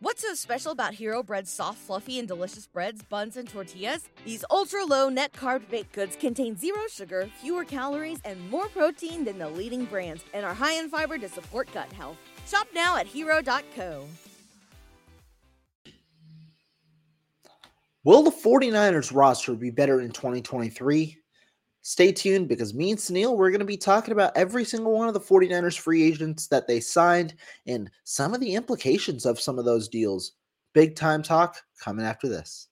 What's so special about Hero Bread's soft, fluffy, and delicious breads, buns, and tortillas? These ultra low net carb baked goods contain zero sugar, fewer calories, and more protein than the leading brands, and are high in fiber to support gut health. Shop now at hero.co. Will the 49ers roster be better in 2023? Stay tuned because me and Suneil, we're going to be talking about every single one of the 49ers free agents that they signed and some of the implications of some of those deals. Big time talk coming after this.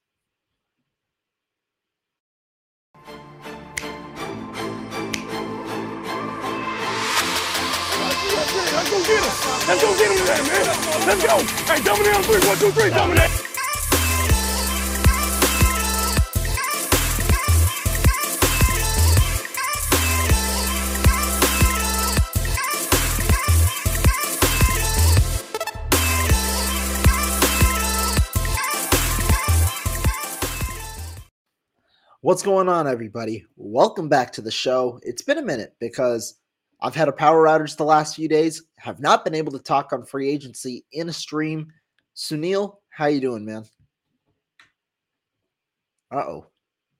Let's go get him. Let's go get him today, man. Let's go. Hey, dominate on three. One, two, three. Dominate. What's going on, everybody? Welcome back to the show. It's been a minute because I've had a power outage the last few days, have not been able to talk on free agency in a stream. Suneil, how you doing, man? Uh-oh.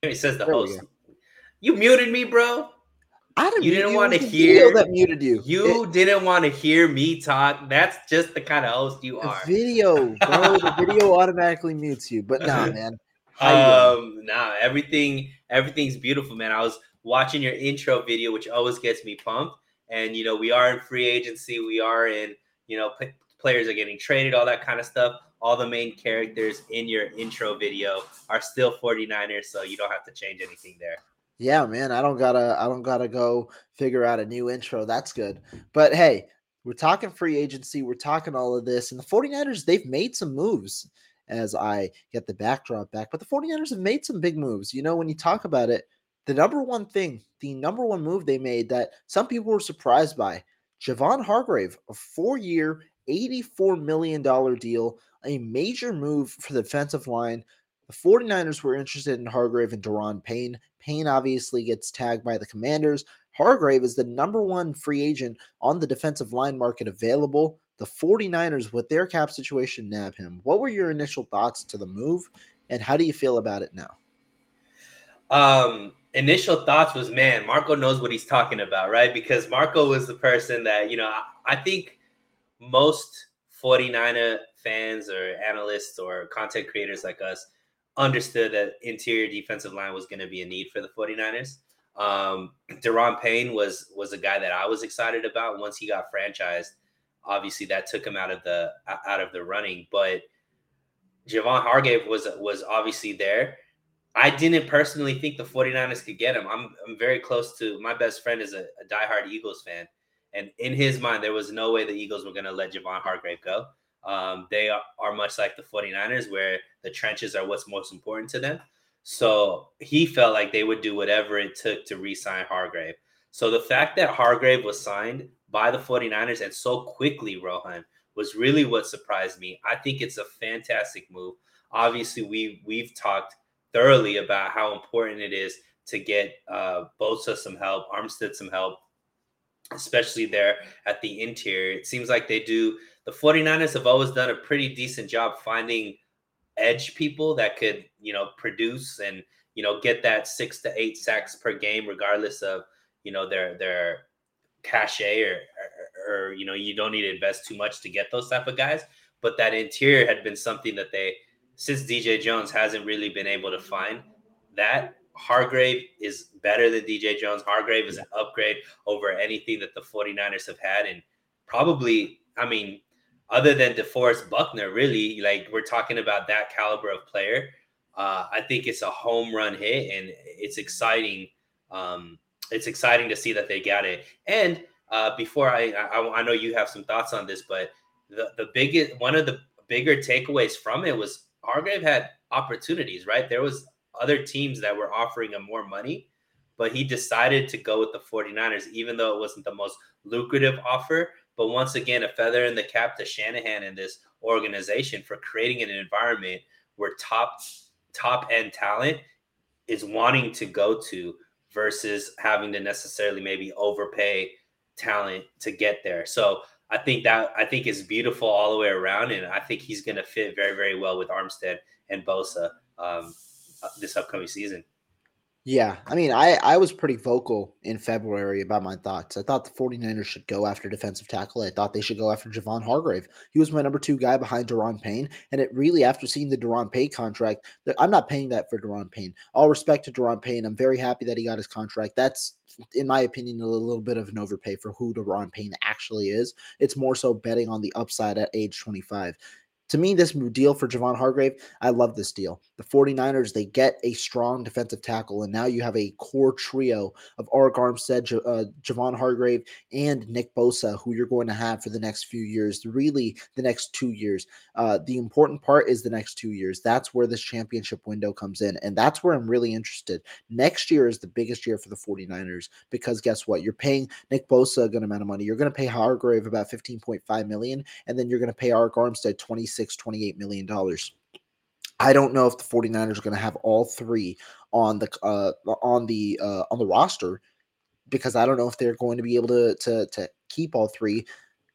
He says the There host. You muted me, bro. I didn't You didn't want to was the video hear that muted you. You It- didn't want to hear me talk. That's just the kind of host you are. video, bro. the video automatically mutes you. But nah, man. How you doing? Um, nah, everything everything's beautiful, man. I was watching your intro video, which always gets me pumped. And you know, we are in free agency. We are in, you know, p- players are getting traded, all that kind of stuff. All the main characters in your intro video are still 49ers, so you don't have to change anything there. Yeah, man. I don't gotta I don't gotta go figure out a new intro. That's good. But hey, we're talking free agency, we're talking all of this, and the 49ers, they've made some moves as I get the backdrop back. But the 49ers have made some big moves. You know, when you talk about it, the number one thing, the number one move they made that some people were surprised by, Javon Hargrave, a four-year, $84 million deal, a major move for the defensive line. The 49ers were interested in Hargrave and Daron Payne. Payne obviously gets tagged by the Commanders. Hargrave is the number one free agent on the defensive line market available. The 49ers, with their cap situation, nab him. What were your initial thoughts to the move, and how do you feel about it now? Um, initial thoughts was, man, Marco knows what he's talking about, right? Because Marco was the person that, you know, I, I think most 49er fans or analysts or content creators like us understood that interior defensive line was going to be a need for the 49ers. Um, Daron Payne was was a guy that I was excited about once he got franchised. Obviously, that took him out of the out of the running, but Javon Hargrave was was obviously there. I didn't personally think the 49ers could get him. I'm I'm very close to my best friend is a, a diehard Eagles fan. And in his mind, there was no way the Eagles were going to let Javon Hargrave go. Um, they are, are much like the 49ers, where the trenches are what's most important to them. So he felt like they would do whatever it took to re sign Hargrave. So the fact that Hargrave was signed by the 49ers and so quickly, Rohan, was really what surprised me. I think it's a fantastic move. Obviously, we we've talked thoroughly about how important it is to get uh, Bosa some help, Armstead some help, especially there at the interior. It seems like they do. The 49ers have always done a pretty decent job finding edge people that could, you know, produce and, you know, get that six to eight sacks per game, regardless of, you know, their, their cachet or, or, or, you know, you don't need to invest too much to get those type of guys. But that interior had been something that they, since DJ Jones hasn't really been able to find that, Hargrave is better than DJ Jones. Hargrave is an upgrade over anything that the 49ers have had. And probably, I mean, other than DeForest Buckner, really, like we're talking about that caliber of player. Uh, I think it's a home run hit, and it's exciting. Um, it's exciting to see that they got it. And uh, before I, I, I know you have some thoughts on this, but the the biggest one of the bigger takeaways from it was Hargrave had opportunities, right? There was other teams that were offering him more money, but he decided to go with the 49ers, even though it wasn't the most lucrative offer. But once again, a feather in the cap to Shanahan and this organization for creating an environment where top top end talent is wanting to go to versus having to necessarily maybe overpay talent to get there. So I think that I think is beautiful all the way around, and I think he's going to fit very very well with Armstead and Bosa um, uh, this upcoming season. Yeah, I mean, I I was pretty vocal in February about my thoughts. I thought the 49ers should go after defensive tackle. I thought they should go after Javon Hargrave. He was my number two guy behind Daron Payne. And it really, after seeing the Daron Payne contract, I'm not paying that for Daron Payne. All respect to Daron Payne. I'm very happy that he got his contract. That's, in my opinion, a little bit of an overpay for who Daron Payne actually is. It's more so betting on the upside at age 25 to me, this deal for Javon Hargrave, I love this deal. The 49ers, they get a strong defensive tackle, and now you have a core trio of Arik Armstead, J- uh, Javon Hargrave, and Nick Bosa, who you're going to have for the next few years, really the next two years. Uh, the important part is the next two years. That's where this championship window comes in, and that's where I'm really interested. Next year is the biggest year for the 49ers because guess what? You're paying Nick Bosa a good amount of money. You're going to pay Hargrave about 15.5 million, and then you're going to pay Arik Armstead 26, 28 million dollars. I don't know if the 49ers are going to have all three on the uh, on the uh, on the roster because I don't know if they're going to be able to to to keep all three.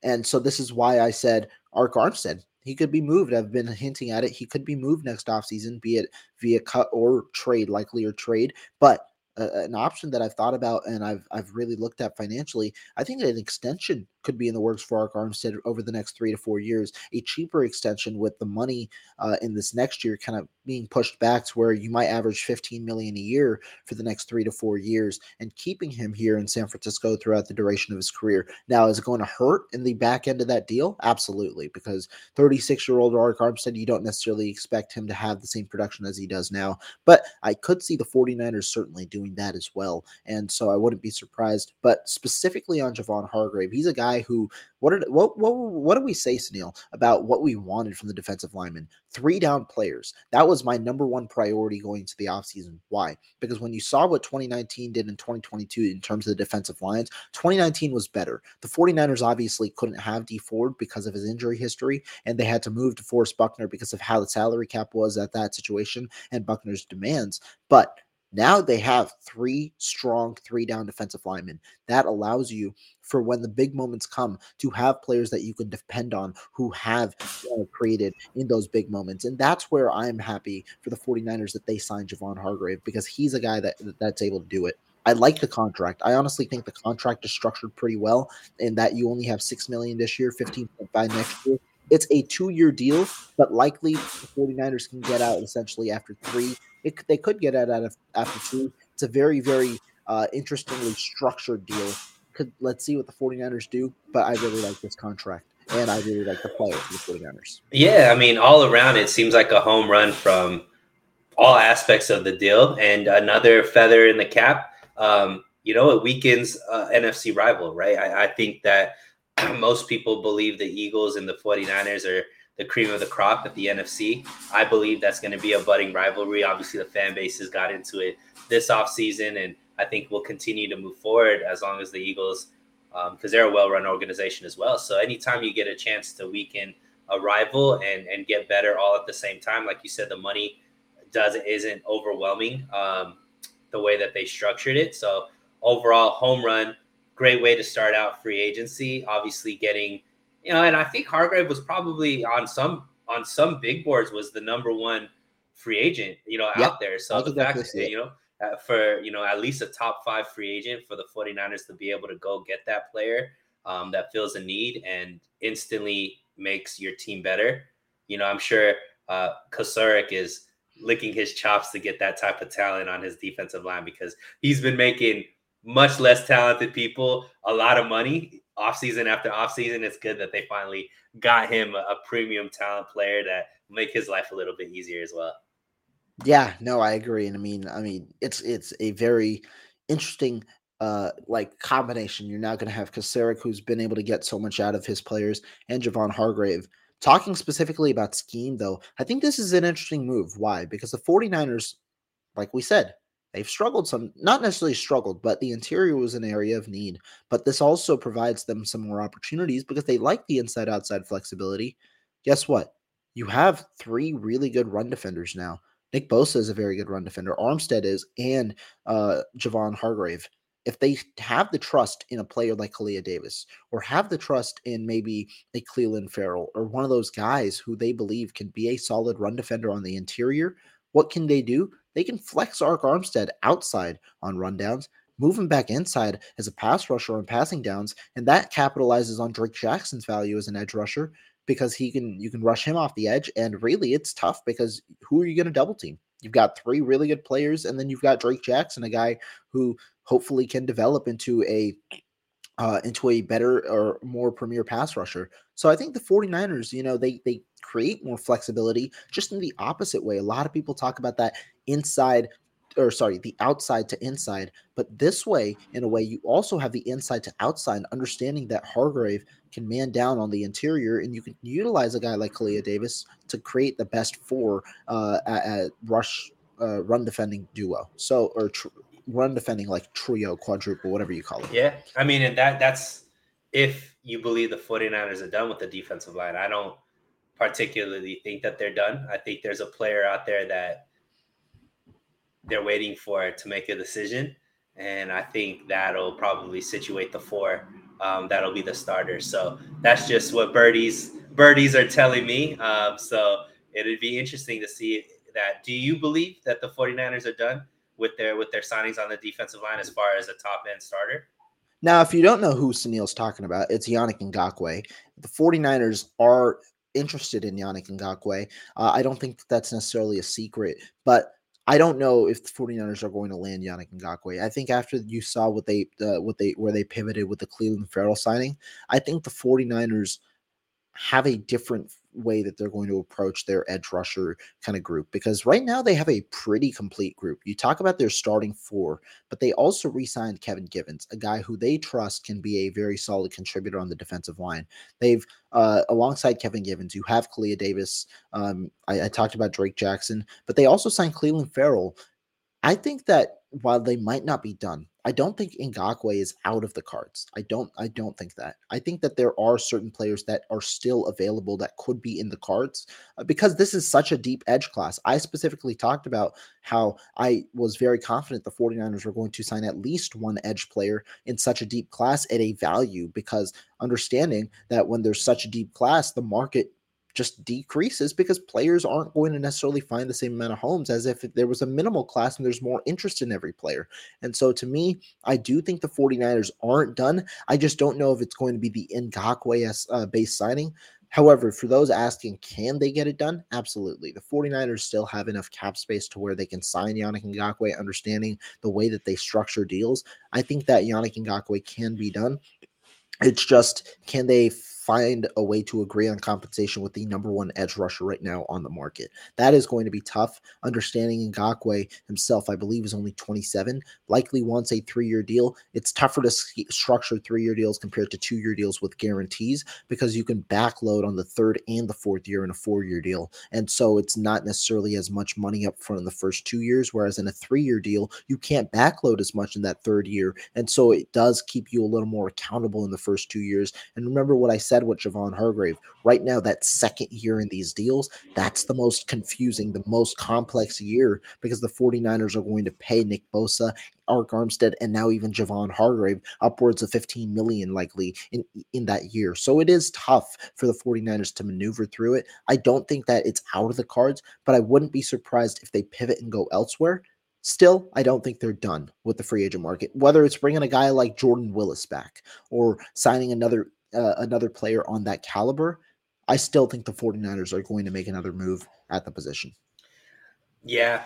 And so this is why I said Arik Armstead. He could be moved. I've been hinting at it. He could be moved next offseason, be it via cut or trade, likely or trade. But uh, an option that I've thought about and I've I've really looked at financially, I think an extension could be in the works for Arik Armstead over the next three to four years. A cheaper extension with the money uh, in this next year kind of being pushed back to where you might average 15 million a year for the next three to four years and keeping him here in San Francisco throughout the duration of his career. Now, is it going to hurt in the back end of that deal? Absolutely, because 36 year old Arik Armstead, you don't necessarily expect him to have the same production as he does now. But I could see the 49ers certainly doing that as well. And so I wouldn't be surprised. But specifically on Javon Hargrave, he's a guy guy who what did what what what do we say, Suneil, about what we wanted from the defensive lineman? Three down players. That was my number one priority going to the offseason. Why? Because when you saw what 2019 did in 2022 in terms of the defensive lines, 2019 was better. The 49ers obviously couldn't have D Ford because of his injury history, and they had to move DeForest Buckner because of how the salary cap was at that situation and Buckner's demands. But now they have three strong three down defensive linemen. That allows you for when the big moments come to have players that you can depend on who have uh, created in those big moments. And that's where I'm happy for the 49ers that they signed Javon Hargrave because he's a guy that that's able to do it. I like the contract. I honestly think the contract is structured pretty well in that you only have 6 million this year, 15.5 next year. It's a two-year deal, but likely the 49ers can get out essentially after 3 it, they could get out of after two. It's a very, very uh, interestingly structured deal. Could let's see what the 49ers do, but I really like this contract. And I really like the players for the 49ers. Yeah, I mean, all around it seems like a home run from all aspects of the deal and another feather in the cap. Um, you know, it weakens uh, NFC rival, right? I, I think that most people believe the Eagles and the 49ers are – the cream of the crop at the NFC. I believe that's going to be a budding rivalry. Obviously, the fan bases got into it this offseason, and I think we'll continue to move forward as long as the Eagles, because um, they're a well run organization as well. So, anytime you get a chance to weaken a rival and, and get better all at the same time, like you said, the money does isn't overwhelming um, the way that they structured it. So, overall, home run, great way to start out free agency. Obviously, getting you know, and I think Hargrave was probably on some on some big boards was the number one free agent, you know, yep. out there. So the fact that, you know, uh, for, you know, at least a top five free agent for the 49ers to be able to go get that player um, that feels a need and instantly makes your team better. You know, I'm sure uh, Kocurek is licking his chops to get that type of talent on his defensive line because he's been making much less talented people a lot of money offseason after offseason. It's good that they finally got him a premium talent player that make his life a little bit easier as well. Yeah, no, I agree. And I mean, I mean, it's it's a very interesting uh like combination. You're now gonna have Kocurek, who's been able to get so much out of his players, and Javon Hargrave Talking specifically about scheme, though, I think this is an interesting move. Why? Because the 49ers, like we said, they've struggled some, not necessarily struggled, but the interior was an area of need. But this also provides them some more opportunities because they like the inside outside flexibility. Guess what? You have three really good run defenders now. Nick Bosa is a very good run defender. Armstead is, and uh, Javon Hargrave. If they have the trust in a player like Kalia Davis, or have the trust in maybe a Clelin Ferrell, or one of those guys who they believe can be a solid run defender on the interior, what can they do? They can flex Arik Armstead outside on rundowns, move him back inside as a pass rusher on passing downs, and that capitalizes on Drake Jackson's value as an edge rusher because he can you can rush him off the edge and really it's tough because who are you going to double team? You've got three really good players and then you've got Drake Jackson, a guy who hopefully can develop into a uh, into a better or more premier pass rusher. So I think the 49ers, you know, they they create more flexibility just in the opposite way. A lot of people talk about that inside or sorry, the outside to inside. But this way, in a way, you also have the inside to outside, understanding that Hargrave can man down on the interior, and you can utilize a guy like Kalia Davis to create the best four uh, at, at rush uh, run defending duo. So or tr- run defending like trio, quadruple, whatever you call it. Yeah, I mean, and that that's if you believe the 49ers are done with the defensive line. I don't particularly think that they're done. I think there's a player out there that they're waiting for to make a decision. And I think that'll probably situate the four. Um, that'll be the starter. So that's just what birdies birdies are telling me. Um, so it'd be interesting to see that. Do you believe that the 49ers are done with their with their signings on the defensive line as far as a top end starter? Now, if you don't know who Suneil's talking about, it's Yannick Ngakoue. The 49ers are interested in Yannick Ngakoue. Uh, I don't think that's necessarily a secret, but I don't know if the 49ers are going to land Yannick Ngakoue. I think after you saw what they uh, what they where they pivoted with the Clelin Ferrell signing, I think the 49ers have a different way that they're going to approach their edge rusher kind of group because right now they have a pretty complete group. You talk about their starting four, but they also re signed Kevin Givens, a guy who they trust can be a very solid contributor on the defensive line. They've, uh, alongside Kevin Givens, you have Kalia Davis. Um, I, I talked about Drake Jackson, but they also signed Clelin Ferrell. I think that while they might not be done, I don't think Ngakoue is out of the cards. I don't I don't think that. I think that there are certain players that are still available that could be in the cards uh, because this is such a deep edge class. I specifically talked about how I was very confident the 49ers were going to sign at least one edge player in such a deep class at a value because understanding that when there's such a deep class, the market just decreases because players aren't going to necessarily find the same amount of homes as if there was a minimal class and there's more interest in every player. And so to me, I do think the 49ers aren't done. I just don't know if it's going to be the Ngakoue uh, base signing. However, for those asking, can they get it done? Absolutely. The 49ers still have enough cap space to where they can sign Yannick Ngakoue, understanding the way that they structure deals. I think that Yannick Ngakoue can be done. It's just, can they find a way to agree on compensation with the number one edge rusher right now on the market. That is going to be tough. Understanding Ngakoue himself, I believe, is only 27, likely wants a three year deal. It's tougher to structure three year deals compared to two year deals with guarantees because you can backload on the third and the fourth year in a four year deal. And so it's not necessarily as much money up front in the first two years, whereas in a three year deal, you can't backload as much in that third year. And so it does keep you a little more accountable in the first two years. And remember what I said said with Javon Hargrave. Right now, that second year in these deals, that's the most confusing, the most complex year because the 49ers are going to pay Nick Bosa, Arik Armstead, and now even Javon Hargrave upwards of 15 million likely in, in that year. So it is tough for the 49ers to maneuver through it. I don't think that it's out of the cards, but I wouldn't be surprised if they pivot and go elsewhere. Still, I don't think they're done with the free agent market. Whether it's bringing a guy like Jordan Willis back or signing another uh, another player on that caliber, I still think the 49ers are going to make another move at the position. Yeah.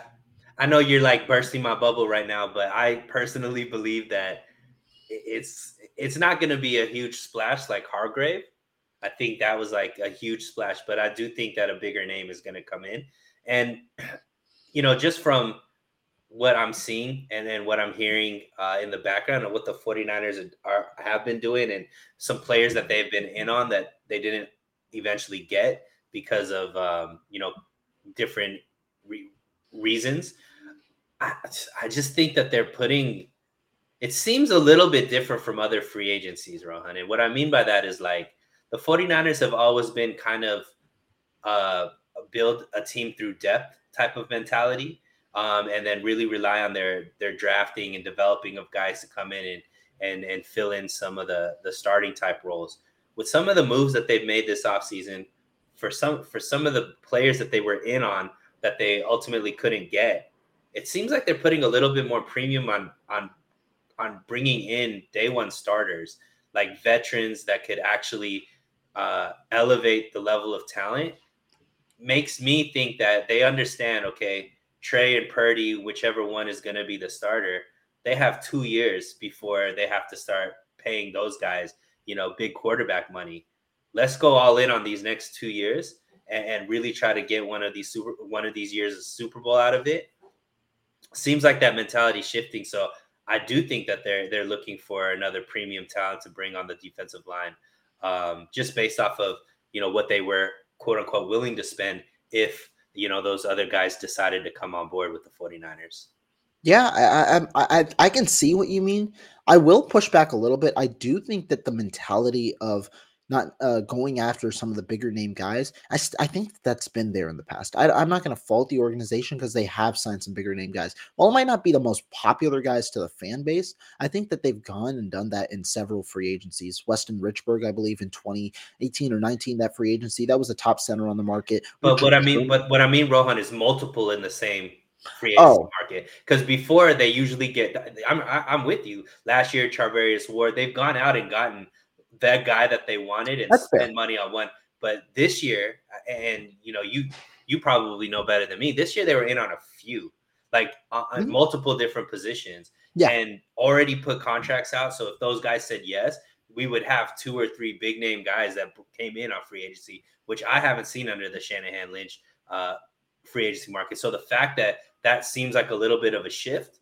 I know you're like bursting my bubble right now, but I personally believe that it's it's not going to be a huge splash like Hargrave. I think that was like a huge splash, but I do think that a bigger name is going to come in. And you know, just from what I'm seeing and then what I'm hearing uh, in the background of what the 49ers are, have been doing and some players that they've been in on that they didn't eventually get because of um, you know different re- reasons. I, I just think that they're putting it seems a little bit different from other free agencies, Rohan. And what I mean by that is like the 49ers have always been kind of uh, build a team through depth type of mentality. Um, and then really rely on their their drafting and developing of guys to come in and and and fill in some of the the starting type roles. With some of the moves that they've made this offseason, for some for some of the players that they were in on that they ultimately couldn't get, it seems like they're putting a little bit more premium on on on bringing in day one starters like veterans that could actually uh, elevate the level of talent makes me think that they understand okay Trey and Purdy, whichever one is going to be the starter, they have two years before they have to start paying those guys, you know, big quarterback money. Let's go all in on these next two years and, and really try to get one of these super one of these years of Super Bowl out of it. Seems like that mentality shifting. So I do think that they're they're looking for another premium talent to bring on the defensive line, um, just based off of you know what they were quote unquote willing to spend if you know those other guys decided to come on board with the 49ers. Yeah, I, I I I can see what you mean. I will push back a little bit. I do think that the mentality of not uh, going after some of the bigger name guys. I, st- I think that's been there in the past. I, am not going to fault the organization because they have signed some bigger name guys. While it might not be the most popular guys to the fan base, I think that they've gone and done that in several free agencies. Weston Richburg, I believe, in 2018 or 19, that free agency that was a top center on the market. But what I mean, but what I mean, Rohan, is multiple in the same free agency oh. market because before they usually get. I'm I'm with you. Last year, Charvarius Ward, they've gone out and gotten that guy that they wanted and That's spend fair. money on one. But this year, and you know, you you probably know better than me. This year they were in on a few, like on, mm-hmm. multiple different positions, yeah. and already put contracts out. So if those guys said yes, we would have two or three big name guys that came in on free agency, which I haven't seen under the Shanahan Lynch uh, free agency market. So the fact that that seems like a little bit of a shift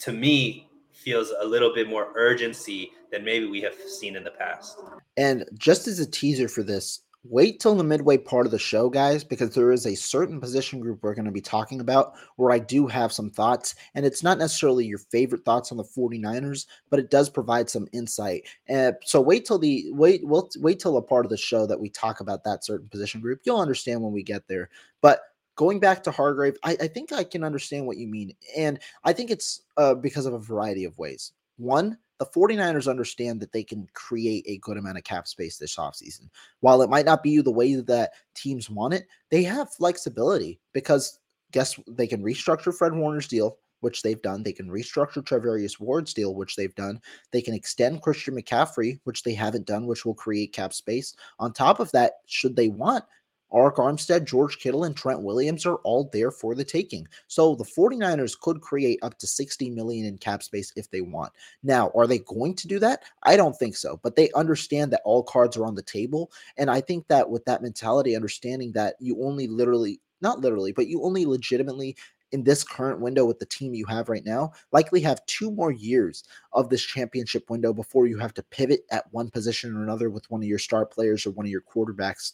to me feels a little bit more urgency than maybe we have seen in the past. And just as a teaser for this, wait till the midway part of the show, guys, because there is a certain position group we're going to be talking about where I do have some thoughts. And it's not necessarily your favorite thoughts on the 49ers, but it does provide some insight. And so wait till the wait, we'll wait till a part of the show that we talk about that certain position group. You'll understand when we get there. But going back to Hargrave, I, I think I can understand what you mean. And I think it's uh, because of a variety of ways. One, the 49ers understand that they can create a good amount of cap space this offseason. While it might not be the way that teams want it, they have flexibility because guess they can restructure Fred Warner's deal, which they've done. They can restructure Charvarius Ward's deal, which they've done. They can extend Christian McCaffrey, which they haven't done, which will create cap space. On top of that, should they want, Arik Armstead, George Kittle, and Trent Williams are all there for the taking. So the 49ers could create up to 60 million in cap space if they want. Now, are they going to do that? I don't think so, but they understand that all cards are on the table. And I think that with that mentality, understanding that you only literally, not literally, but you only legitimately in this current window with the team you have right now, likely have two more years of this championship window before you have to pivot at one position or another with one of your star players or one of your quarterbacks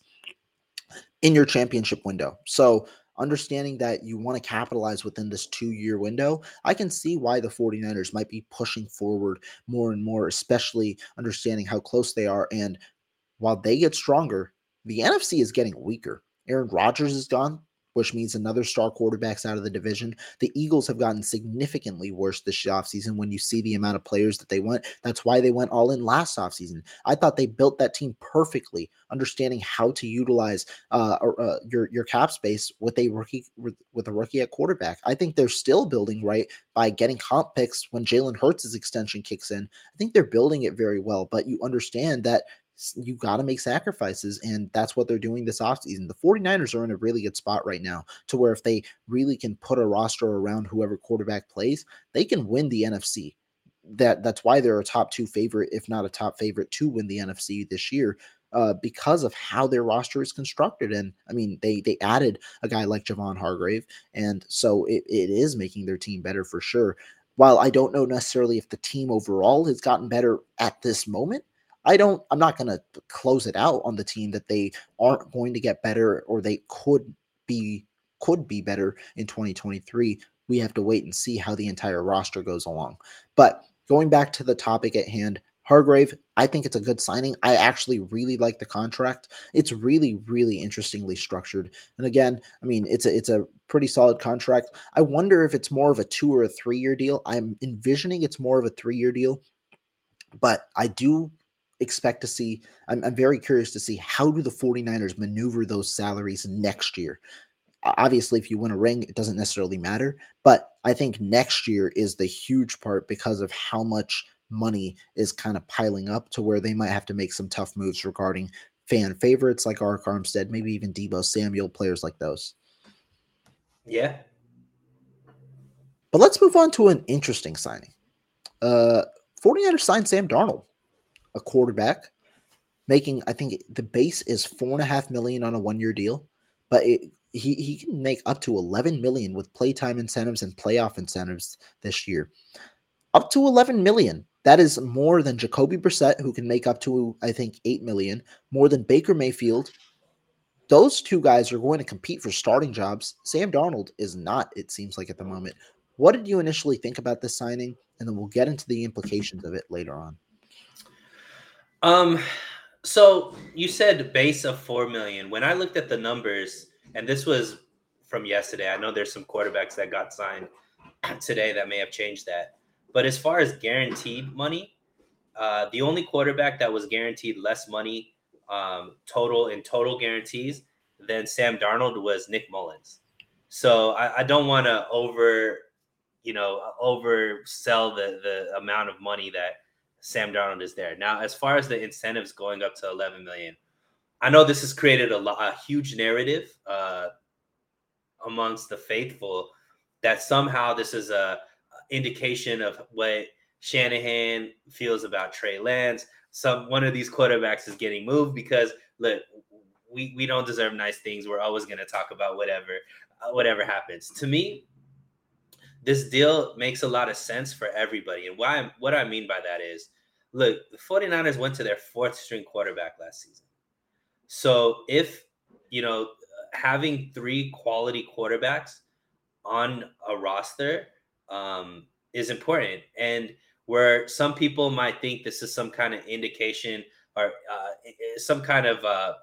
in your championship window. So understanding that you want to capitalize within this two year window, I can see why the 49ers might be pushing forward more and more, especially understanding how close they are. And while they get stronger, the NFC is getting weaker. Aaron Rodgers is gone which means another star quarterback's out of the division. The Eagles have gotten significantly worse this offseason when you see the amount of players that they went. That's why they went all in last offseason. I thought they built that team perfectly, understanding how to utilize uh, uh, your your cap space with a rookie with, with a rookie at quarterback. I think they're still building right by getting comp picks when Jalen Hurts' extension kicks in. I think they're building it very well, but you understand that you got to make sacrifices and that's what they're doing this offseason. The 49ers are in a really good spot right now to where if they really can put a roster around whoever quarterback plays, they can win the NFC. That that's why they're a top 2 favorite if not a top favorite to win the NFC this year. Uh, because of how their roster is constructed. And I mean, they they added a guy like Javon Hargrave, and so it, it is making their team better for sure. While I don't know necessarily if the team overall has gotten better at this moment, I don't, I'm not going to close it out on the team that they aren't going to get better or they could be could be better in 2023. We have to wait and see how the entire roster goes along. But going back to the topic at hand, Hargrave, I think it's a good signing. I actually really like the contract. It's really, really interestingly structured. And again, I mean, it's a it's a pretty solid contract. I wonder if it's more of a two or a three year deal. I'm envisioning it's more of a three year deal, but I do expect to see. I'm, I'm very curious to see how do the 49ers maneuver those salaries next year obviously if you win a ring it doesn't necessarily matter but i think next year is the huge part because of how much money is kind of piling up to where they might have to make some tough moves regarding fan favorites like Arik Armstead, maybe even Deebo Samuel, players like those. Yeah. But let's move on to an interesting signing. Uh 49ers signed Sam Darnold, a quarterback, making I think the base is four and a half million on a one-year deal, but it, he he can make up to 11 million with playtime incentives and playoff incentives this year. Up to 11 million. That is more than Jacoby Brissett, who can make up to, I think, 8 million, more than Baker Mayfield. Those two guys are going to compete for starting jobs. Sam Darnold is not, it seems like at the moment. What did you initially think about this signing? And then we'll get into the implications of it later on. Um, so you said base of four million. When I looked at the numbers, and this was from yesterday, I know there's some quarterbacks that got signed today that may have changed that. But as far as guaranteed money, uh, the only quarterback that was guaranteed less money um, total in total guarantees than Sam Darnold was Nick Mullens. So I, I don't want to over, you know, oversell the the amount of money that Sam Darnold is there. Now, as far as the incentives going up to 11 million, I know this has created a, a huge narrative uh, amongst the faithful that somehow this is a indication of what Shanahan feels about Trey Lance. Some one of these quarterbacks is getting moved because look, we we don't deserve nice things. We're always going to talk about whatever uh, whatever happens. To me, this deal makes a lot of sense for everybody. And why what I mean by that is, look, the 49ers went to their fourth string quarterback last season. So if, you know, having three quality quarterbacks on a roster um, is important. And where some people might think this is some kind of indication or uh, some kind of uh,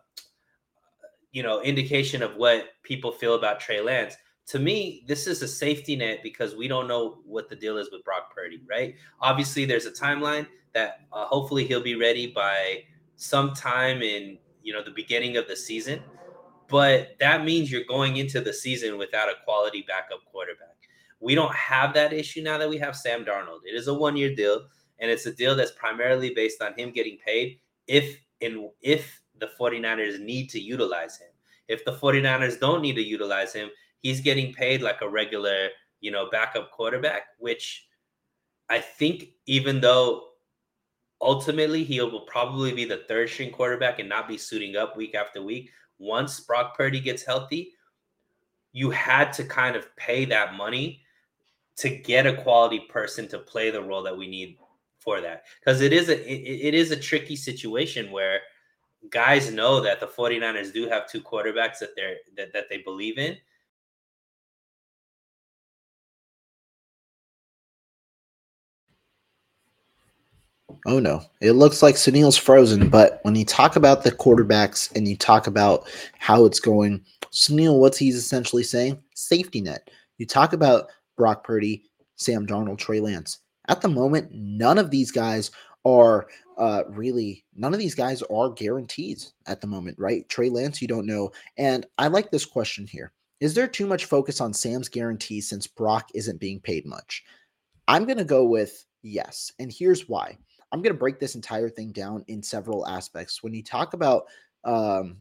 you know indication of what people feel about Trey Lance. To me, this is a safety net because we don't know what the deal is with Brock Purdy, right? Obviously, there's a timeline that uh, hopefully he'll be ready by sometime in you know the beginning of the season, but that means you're going into the season without a quality backup quarterback. We don't have that issue now that we have Sam Darnold. It is a one year deal, and it's a deal that's primarily based on him getting paid if in if the 49ers need to utilize him. If the 49ers don't need to utilize him, he's getting paid like a regular, you know, backup quarterback, which I think even though ultimately he will probably be the third string quarterback and not be suiting up week after week. Once Brock Purdy gets healthy, you had to kind of pay that money to get a quality person to play the role that we need for that because it is a it, it is a tricky situation where guys know that the 49ers do have two quarterbacks that they're that, that they believe in Oh no, it looks like Suneil's frozen. But when you talk about the quarterbacks and you talk about how it's going, Suneil, what's he's essentially saying? Safety net. You talk about Brock Purdy, Sam Darnold, Trey Lance. At the moment, none of these guys are uh, really, none of these guys are guarantees at the moment, right? Trey Lance, you don't know. And I like this question here. Is there too much focus on Sam's guarantee since Brock isn't being paid much? I'm going to go with yes. And here's why. I'm going to break this entire thing down in several aspects. When you talk about, um,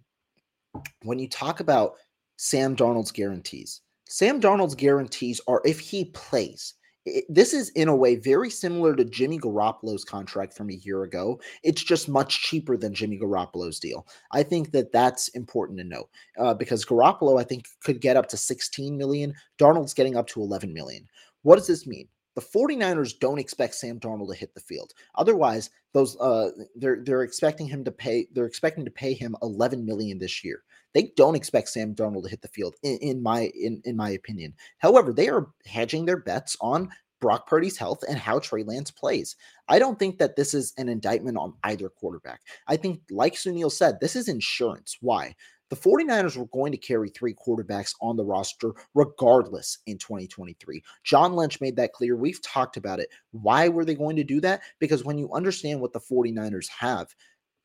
when you talk about Sam Darnold's guarantees, Sam Darnold's guarantees are if he plays. It, this is in a way very similar to Jimmy Garoppolo's contract from a year ago. It's just much cheaper than Jimmy Garoppolo's deal. I think that that's important to note uh, because Garoppolo, I think, could get up to 16 million. Darnold's getting up to 11 million. What does this mean? The 49ers don't expect Sam Darnold to hit the field. Otherwise, those uh they're they're expecting him to pay they're expecting to pay him 11 million this year. They don't expect Sam Darnold to hit the field in, in my in, in my opinion. However, they are hedging their bets on Brock Purdy's health and how Trey Lance plays. I don't think that this is an indictment on either quarterback. I think, like Suneil said, this is insurance. Why? The 49ers were going to carry three quarterbacks on the roster regardless in 2023. John Lynch made that clear. We've talked about it. Why were they going to do that? Because when you understand what the 49ers have,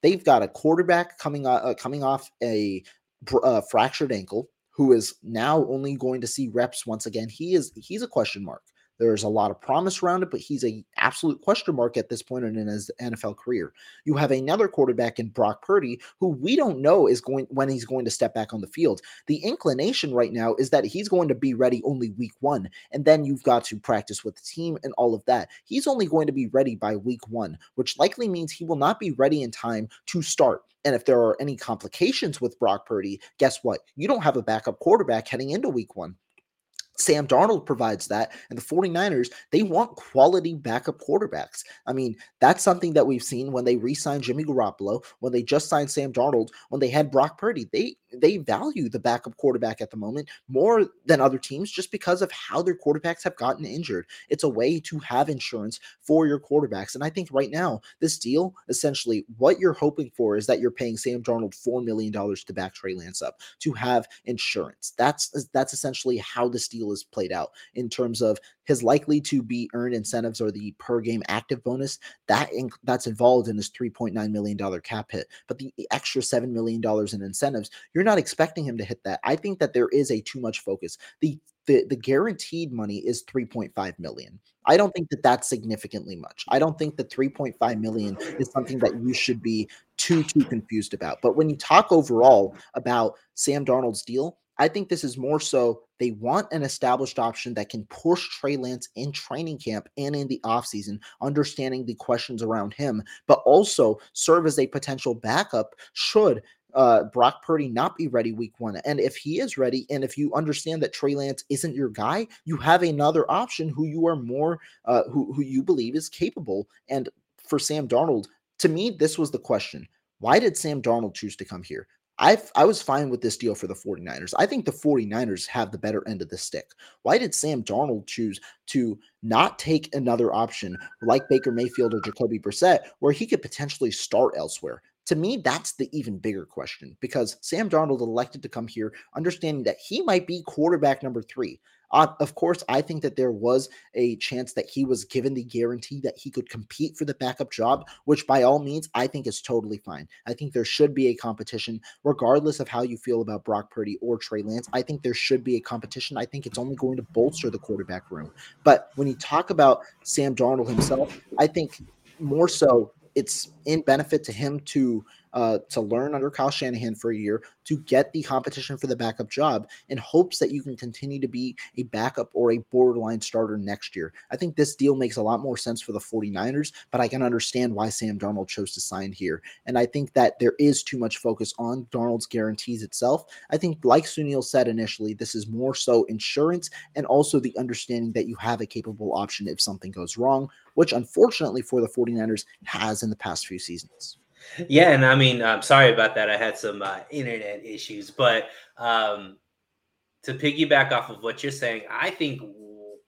they've got a quarterback coming uh, coming off a uh, fractured ankle who is now only going to see reps once again. He is he's a question mark. There's a lot of promise around it, but he's a absolute question mark at this point in his NFL career. You have another quarterback in Brock Purdy, who we don't know is going when he's going to step back on the field. The inclination right now is that he's going to be ready only week one, and then you've got to practice with the team and all of that. He's only going to be ready by week one, which likely means he will not be ready in time to start. And if there are any complications with Brock Purdy, guess what? You don't have a backup quarterback heading into week one. Sam Darnold provides that. And the 49ers, they want quality backup quarterbacks. I mean, that's something that we've seen when they re signed Jimmy Garoppolo, when they just signed Sam Darnold, when they had Brock Purdy. They they value the backup quarterback at the moment more than other teams just because of how their quarterbacks have gotten injured. It's a way to have insurance for your quarterbacks. And I think right now, this deal, essentially, what you're hoping for is that you're paying Sam Darnold $4 million to back Trey Lance up to have insurance. That's that's essentially how this deal is played out in terms of his likely to be earned incentives or the per game active bonus that that's involved in this 3.9 million dollar cap hit. But the extra 7 million dollars in incentives you're not expecting him to hit that. I think that there is a too much focus. The the, the guaranteed money is 3.5 million. I don't think that that's significantly much. I don't think that 3.5 million is something that you should be too too confused about. But when you talk overall about sam darnold's deal I think this is more so they want an established option that can push Trey Lance in training camp and in the offseason, understanding the questions around him, but also serve as a potential backup should uh, Brock Purdy not be ready week one. And if he is ready, and if you understand that Trey Lance isn't your guy, you have another option who you are more, uh, who, who you believe is capable. And for Sam Darnold, to me, this was the question. Why did Sam Darnold choose to come here? I I was fine with this deal for the 49ers. I think the 49ers have the better end of the stick. Why did Sam Darnold choose to not take another option like Baker Mayfield or Jacoby Brissett, where he could potentially start elsewhere? To me, that's the even bigger question because Sam Darnold elected to come here understanding that he might be quarterback number three. Uh, of course, I think that there was a chance that he was given the guarantee that he could compete for the backup job, which by all means, I think is totally fine. I think there should be a competition, regardless of how you feel about Brock Purdy or Trey Lance. I think there should be a competition. I think it's only going to bolster the quarterback room. But when you talk about Sam Darnold himself, I think more so it's in benefit to him to uh, to learn under Kyle Shanahan for a year to get the competition for the backup job in hopes that you can continue to be a backup or a borderline starter next year. I think this deal makes a lot more sense for the 49ers, but I can understand why Sam Darnold chose to sign here. And I think that there is too much focus on Darnold's guarantees itself. I think, like Suneil said initially, this is more so insurance and also the understanding that you have a capable option if something goes wrong, which unfortunately for the 49ers has in the past few seasons. Yeah, and I mean, I'm sorry about that. I had some uh, internet issues, but um, to piggyback off of what you're saying, I think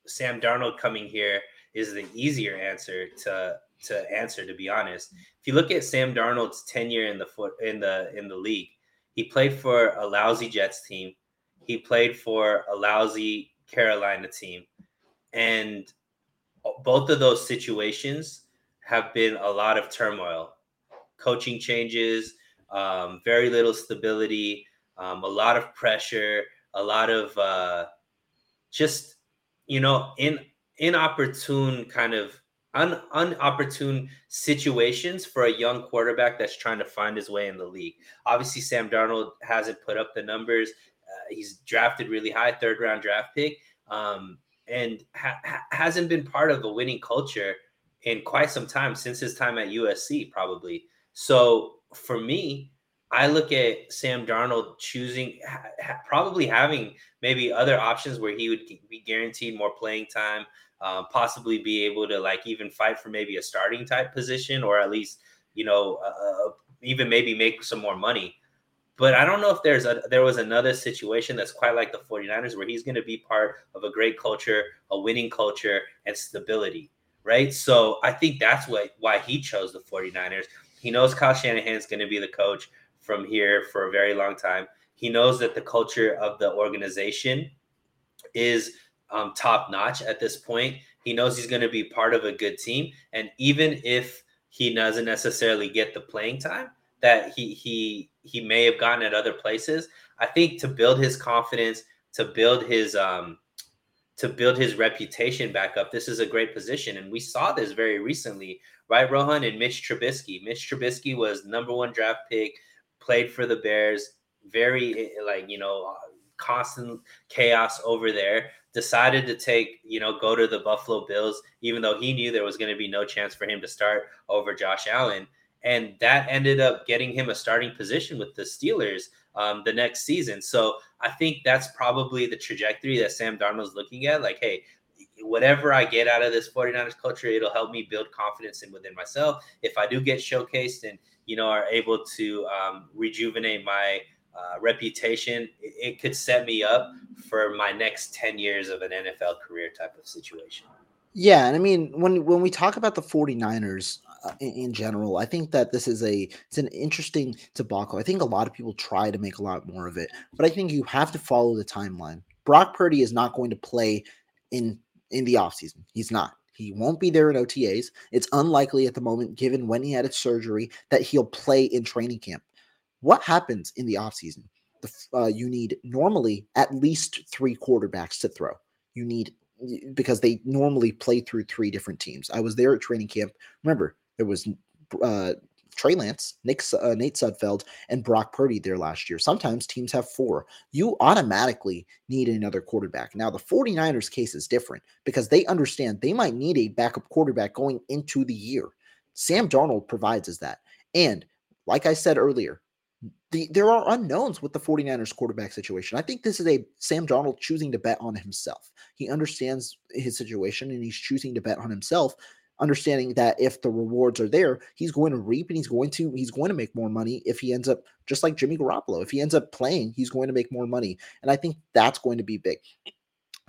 Sam Darnold coming here is the easier answer to to answer. To be honest, if you look at Sam Darnold's tenure in the foot in the in the league, he played for a lousy Jets team. He played for a lousy Carolina team, and both of those situations have been a lot of turmoil coaching changes, um, very little stability, um, a lot of pressure, a lot of uh, just you know in inopportune kind of un, unopportune situations for a young quarterback that's trying to find his way in the league. Obviously, Sam Darnold hasn't put up the numbers. Uh, he's drafted really high, third round draft pick, um, and ha- hasn't been part of a winning culture in quite some time since his time at USC, probably. So for me, I look at Sam Darnold choosing, ha- probably having maybe other options where he would be guaranteed more playing time, um, possibly be able to like even fight for maybe a starting type position or at least, you know, uh, even maybe make some more money. But I don't know if there's a there was another situation that's quite like the 49ers where he's going to be part of a great culture, a winning culture, and stability, right? So I think that's what why he chose the 49ers. He knows Kyle Shanahan's going to be the coach from here for a very long time. He knows that the culture of the organization is um, top notch at this point. He knows he's going to be part of a good team, and even if he doesn't necessarily get the playing time that he he he may have gotten at other places. I think to build his confidence, to build his um to build his reputation back up, this is a great position. And we saw this very recently, right, Rohan and Mitch Trubisky. Mitch Trubisky was number one draft pick, played for the Bears, very eh, eh, like you know uh, constant chaos over there decided to take, you know, go to the Buffalo Bills, even though he knew there was going to be no chance for him to start over Josh Allen. And that ended up getting him a starting position with the Steelers um, the next season. So I think that's probably the trajectory that Sam Darnold's looking at. Like, hey, whatever I get out of this 49ers culture, it'll help me build confidence in within myself. If I do get showcased and, you know, are able to um, rejuvenate my uh, reputation, it, it could set me up for my next 10 years of an NFL career type of situation. Yeah, and I mean when when we talk about the 49ers uh, in, in, general, I think that this is a it's an interesting debacle. I think a lot of people try to make a lot more of it, but I think you have to follow the timeline. Brock Purdy is not going to play in in the offseason. He's not. He won't be there in OTAs. It's unlikely at the moment, given when he had his surgery, that he'll play in training camp. What happens in the offseason? The, uh, you need normally at least three quarterbacks to throw. You need because they normally play through three different teams. I was there at training camp. Remember, there was uh, Trey Lance, Nick, uh, Nate Sudfeld, and Brock Purdy there last year. Sometimes teams have four. You automatically need another quarterback. Now, the 49ers case is different because they understand they might need a backup quarterback going into the year. Sam Darnold provides us that. And like I said earlier, the there are unknowns with the 49ers quarterback situation. I think this is a Sam Darnold choosing to bet on himself. He understands his situation and he's choosing to bet on himself, understanding that if the rewards are there, he's going to reap and he's going to he's going to make more money if he ends up just like Jimmy Garoppolo. If he ends up playing, he's going to make more money. And I think that's going to be big.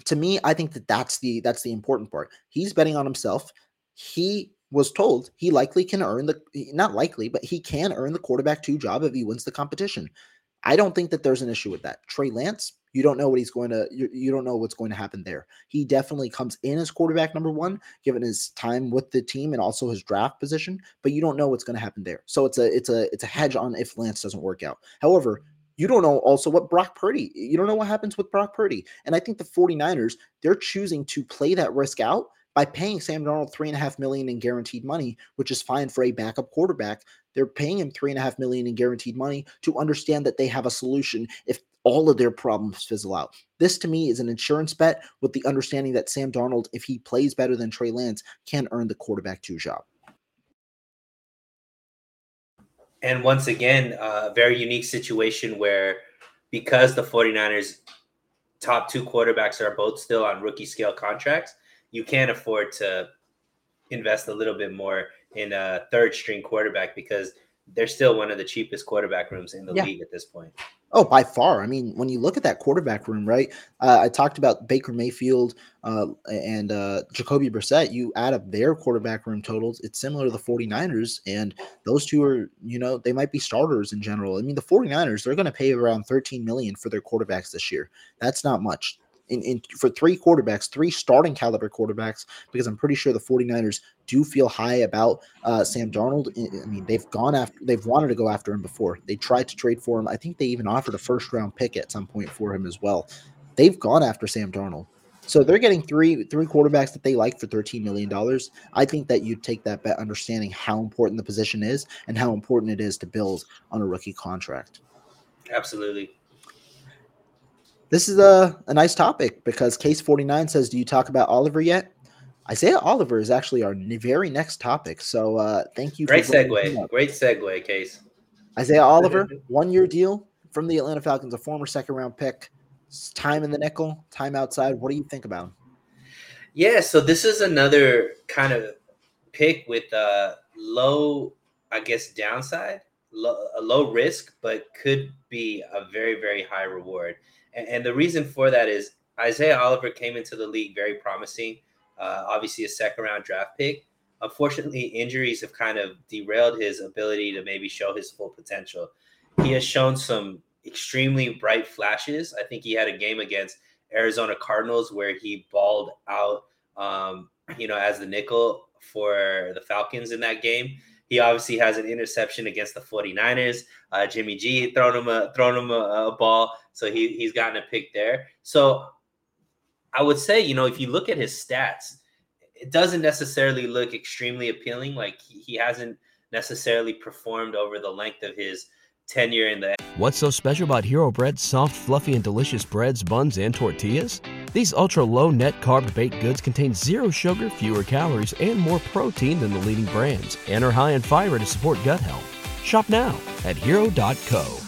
To me, I think that that's the that's the important part. He's betting on himself. He was told he likely can earn the not likely, but he can earn the quarterback two job if he wins the competition. I don't think that there's an issue with that. Trey Lance, you don't know what he's going to you, you don't know what's going to happen there. He definitely comes in as quarterback number 1 given his time with the team and also his draft position, but you don't know what's going to happen there. So it's a it's a it's a hedge on if Lance doesn't work out. However, you don't know also what Brock Purdy, you don't know what happens with Brock Purdy. And I think the 49ers, they're choosing to play that risk out by paying Sam Darnold three and a half million in guaranteed money, which is fine for a backup quarterback. They're paying him three and a half million in guaranteed money to understand that they have a solution if all of their problems fizzle out. This to me is an insurance bet with the understanding that Sam Darnold, if he plays better than Trey Lance, can earn the quarterback two job. And once again, a very unique situation where because the 49ers top two quarterbacks are both still on rookie scale contracts, you can't afford to invest a little bit more in a third string quarterback because they're still one of the cheapest quarterback rooms in the yeah. league at this point. Oh, by far. I mean, when you look at that quarterback room, right? Uh, I talked about Baker Mayfield uh, and uh, Jacoby Brissett. You add up their quarterback room totals, it's similar to the 49ers. And those two are, you know, they might be starters in general. I mean, the 49ers, they're going to pay around 13 million for their quarterbacks this year. That's not much in, in for three quarterbacks, three starting caliber quarterbacks, because I'm pretty sure the 49ers do feel high about uh, Sam Darnold. I mean, they've gone after, they've wanted to go after him before. They tried to trade for him. I think they even offered a first round pick at some point for him as well. They've gone after Sam Darnold. So they're getting three three quarterbacks that they like for thirteen million dollars. I think that you take that bet, understanding how important the position is and how important it is to build on a rookie contract. Absolutely. This is a, a nice topic because Case 49 says, Do you talk about Oliver yet? Isaiah Oliver is actually our very next topic. So uh, thank you. Great segue. Great segue, Case. Isaiah Oliver, one year deal from the Atlanta Falcons, a former second round pick. Time in the nickel, time outside. What do you think about him? Yeah, so this is another kind of pick with a low, I guess, downside, low, a low risk, but could be a very, very high reward. And, and, the reason for that is Isaiah Oliver came into the league very promising, uh, obviously a second round draft pick. Unfortunately, injuries have kind of derailed his ability to maybe show his full potential. He has shown some extremely bright flashes. I think he had a game against Arizona Cardinals where he balled out, um, you know, as the nickel for the Falcons in that game. He obviously has an interception against the 49ers. Uh, Jimmy G thrown him a thrown him a, a, ball, so he he's gotten a pick there. So I would say, you know, if you look at his stats, it doesn't necessarily look extremely appealing. Like he, he hasn't necessarily performed over the length of his tenure in the. What's so special about Hero Bread's soft, fluffy, and delicious breads, buns, and tortillas? These ultra low net carb baked goods contain zero sugar, fewer calories, and more protein than the leading brands, and are high in fiber to support gut health. Shop now at hero.co.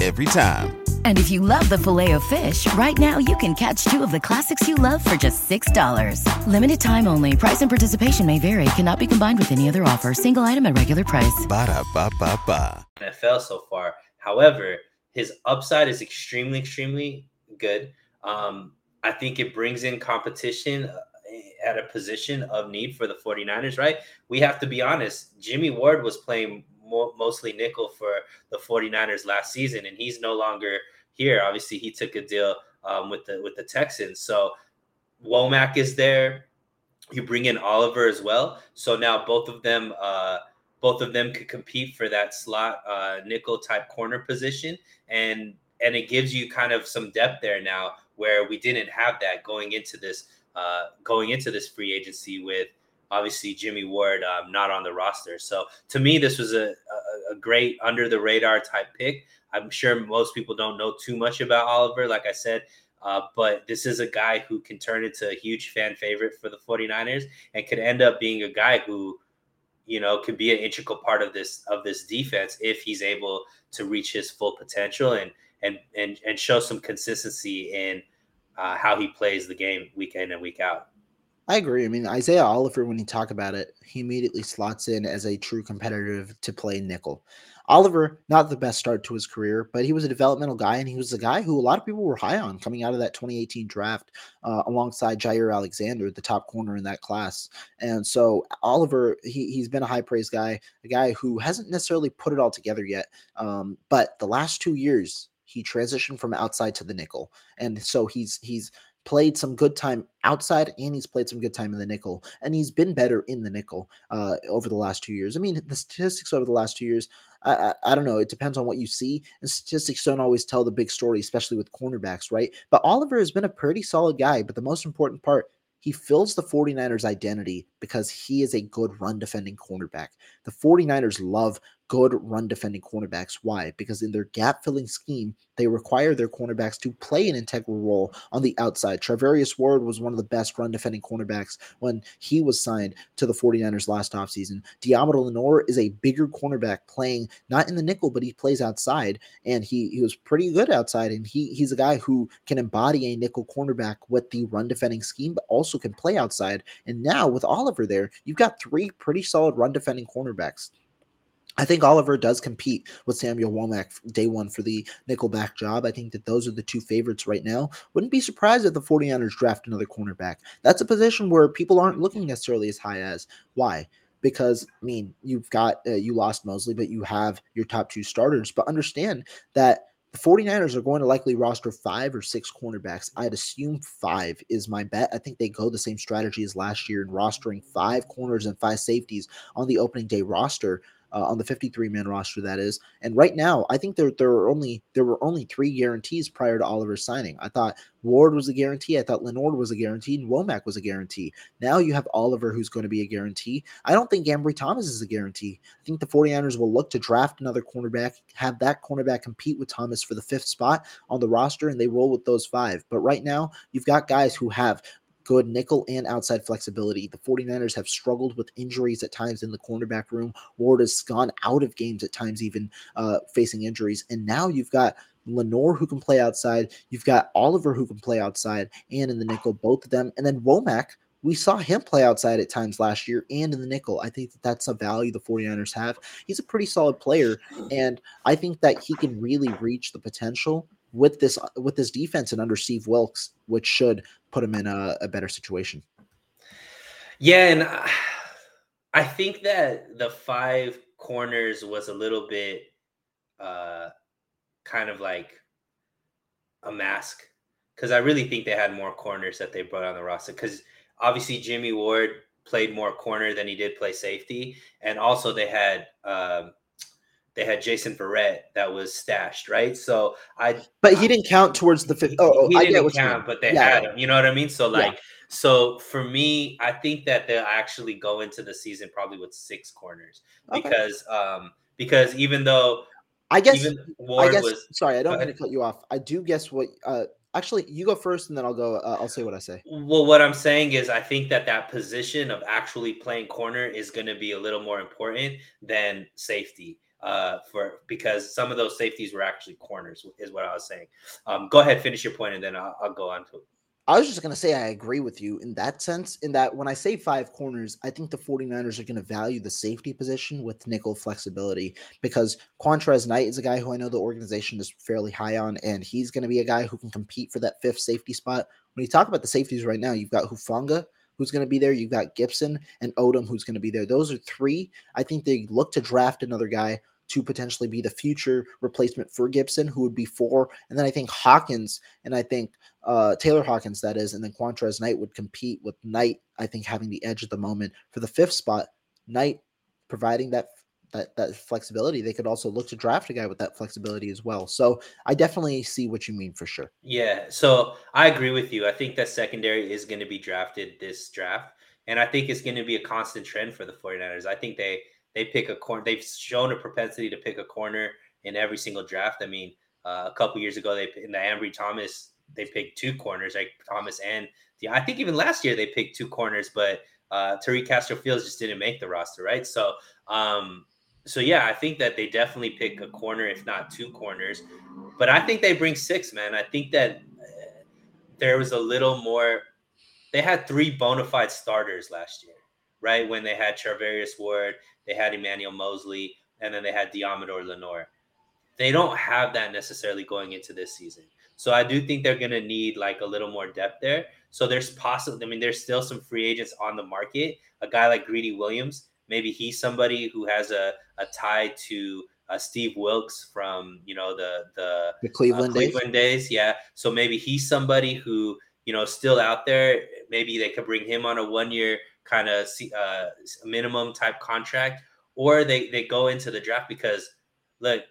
every time. And if you love the filet of fish, right now you can catch two of the classics you love for just $6. Limited time only. Price and participation may vary. Cannot be combined with any other offer. Single item at regular price. Ba da ba ba ba. NFL so far. However, his upside is extremely, extremely good. Um, I think it brings in competition at a position of need for the 49ers, right? We have to be honest. Jimmy Ward was playing mostly nickel for the 49ers last season, and he's no longer here. Obviously, he took a deal um, with the with the Texans. So Womack is there. You bring in Oliver as well. So now both of them, uh, both of them could compete for that slot uh, nickel type corner position, and and it gives you kind of some depth there now where we didn't have that going into this uh, going into this free agency with obviously Jimmy Ward um, not on the roster. So to me, this was a, a, a, great under the radar type pick. I'm sure most people don't know too much about Oliver, like I said, uh, but this is a guy who can turn into a huge fan favorite for the 49ers and could end up being a guy who you know could be an integral part of this of this defense if he's able to reach his full potential and and and, and show some consistency in uh, how he plays the game week in and week out. I agree. I mean, Isaiah Oliver, when you talk about it, he immediately slots in as a true competitive to play nickel. Oliver, not the best start to his career, but he was a developmental guy, and he was a guy who a lot of people were high on coming out of that 2018 draft uh, alongside Jaire Alexander, the top corner in that class. And so Oliver, he, he's been a high praise guy, a guy who hasn't necessarily put it all together yet. Um, but the last two years, he transitioned from outside to the nickel, and so he's he's played some good time outside and he's played some good time in the nickel and he's been better in the nickel uh, over the last two years i mean the statistics over the last two years I, I, I, don't know it depends on what you see and statistics don't always tell the big story especially with cornerbacks right but oliver has been a pretty solid guy but the most important part he fills the 49ers identity because he is a good run defending cornerback. The 49ers love good run defending cornerbacks. Why? Because in their gap filling scheme, they require their cornerbacks to play an integral role on the outside. Charvarius Ward was one of the best run defending cornerbacks when he was signed to the 49ers last offseason. Deommodore Lenoir is a bigger cornerback playing not in the nickel, but he plays outside, and he, he was pretty good outside. And he he's a guy who can embody a nickel cornerback with the run defending scheme, but also can play outside. And now with Oliver there, you've got three pretty solid run defending cornerbacks. I think Oliver does compete with Samuel Womack day one for the nickelback job. I think that those are the two favorites right now. Wouldn't be surprised if the 49ers draft another cornerback. That's a position where people aren't looking necessarily as high as. Why? Because, I mean, you've got, uh, you lost Moseley, but you have your top two starters. But understand that the 49ers are going to likely roster five or six cornerbacks. I'd assume five is my bet. I think they go the same strategy as last year in rostering five corners and five safeties on the opening day roster uh, on the 53 man roster that is. And right now, I think there there were only there were only three guarantees prior to Oliver's signing. I thought Ward was a guarantee. I thought Lenoir was a guarantee, and Womack was a guarantee. Now you have Oliver, who's going to be a guarantee. I don't think Ambry Thomas is a guarantee. I think the 49ers will look to draft another cornerback, have that cornerback compete with Thomas for the fifth spot on the roster, and they roll with those five. But right now, you've got guys who have good nickel and outside flexibility. The 49ers have struggled with injuries at times in the cornerback room. Ward has gone out of games at times, even uh, facing injuries. And now you've got Lenoir who can play outside. You've got Oliver who can play outside and in the nickel, both of them. And then Womack, we saw him play outside at times last year and in the nickel. I think that that's a value the 49ers have. He's a pretty solid player. And I think that he can really reach the potential with this with this defense and under Steve Wilks, which should put him in a, a better situation. Yeah, and I think that the five corners was a little bit uh kind of like a mask because I really think they had more corners that they brought on the roster because obviously Jimmy Ward played more corner than he did play safety, and also they had um, they had Jason Verrett that was stashed, right? So I, but he didn't count towards the fifth. Oh, oh he didn't count, but they yeah. had him. You know what I mean? So like, yeah. so for me, I think that they'll actually go into the season probably with six corners okay. because um because even though I guess I guess was, sorry, I don't mean to cut you off. I do guess what uh actually you go first and then I'll go uh, I'll say what I say. Well, what I'm saying is I think that that position of actually playing corner is going to be a little more important than safety uh, for because some of those safeties were actually corners, is what I was saying. Um, go ahead, finish your point, and then I'll, I'll go on to. I was just going to say I agree with you in that sense. In that when I say five corners, I think the 49ers are going to value the safety position with nickel flexibility because Qwuantrezz Knight is a guy who I know the organization is fairly high on, and he's going to be a guy who can compete for that fifth safety spot. When you talk about the safeties right now, you've got Hufanga, who's going to be there. You've got Gipson and Odum, who's going to be there. Those are three. I think they look to draft another guy to potentially be the future replacement for Gipson, who would be four. And then I think Hawkins and I think uh, Tayler Hawkins, that is, and then Qwuantrezz Knight would compete with Knight, I think, having the edge at the moment for the fifth spot. Knight providing that that that flexibility. They could also look to draft a guy with that flexibility as well. So I definitely see what you mean for sure. Yeah. So I agree with you. I think that secondary is going to be drafted this draft. And I think it's going to be a constant trend for the 49ers. I think they they pick a corner. They've shown a propensity to pick a corner in every single draft. I mean, uh, a couple years ago, they in the Ambry Thomas, they picked two corners, like Thomas and the. I think even last year they picked two corners, but uh, Tariq Castro Fields just didn't make the roster, right? So um, so yeah, I think that they definitely pick a corner, if not two corners. But I think they bring six, man. I think that uh, there was a little more. They had three bona fide starters last year, right? When they had Charvarius Ward, they had Emmanuel Moseley, and then they had Deommodore Lenoir. They don't have that necessarily going into this season. So I do think they're going to need like a little more depth there. So there's possible. I mean, there's still some free agents on the market. A guy like Greedy Williams, maybe he's somebody who has a, a tie to uh, Steve Wilks from you know the the, the Cleveland, uh, Cleveland days. days. Yeah, so maybe he's somebody who you know still out there. Maybe they could bring him on a one year kind of uh, minimum type contract, or they they go into the draft because look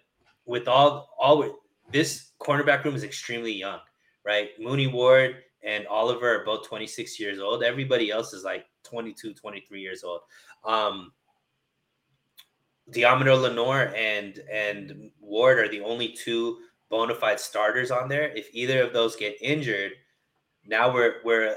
with all all this cornerback room is extremely young, right? Mooney Ward and Oliver are both 26 years old. Everybody else is like 22, 23 years old. Um, Deommodore Lenoir and and Ward are the only two bona fide starters on there. If either of those get injured, now we're we're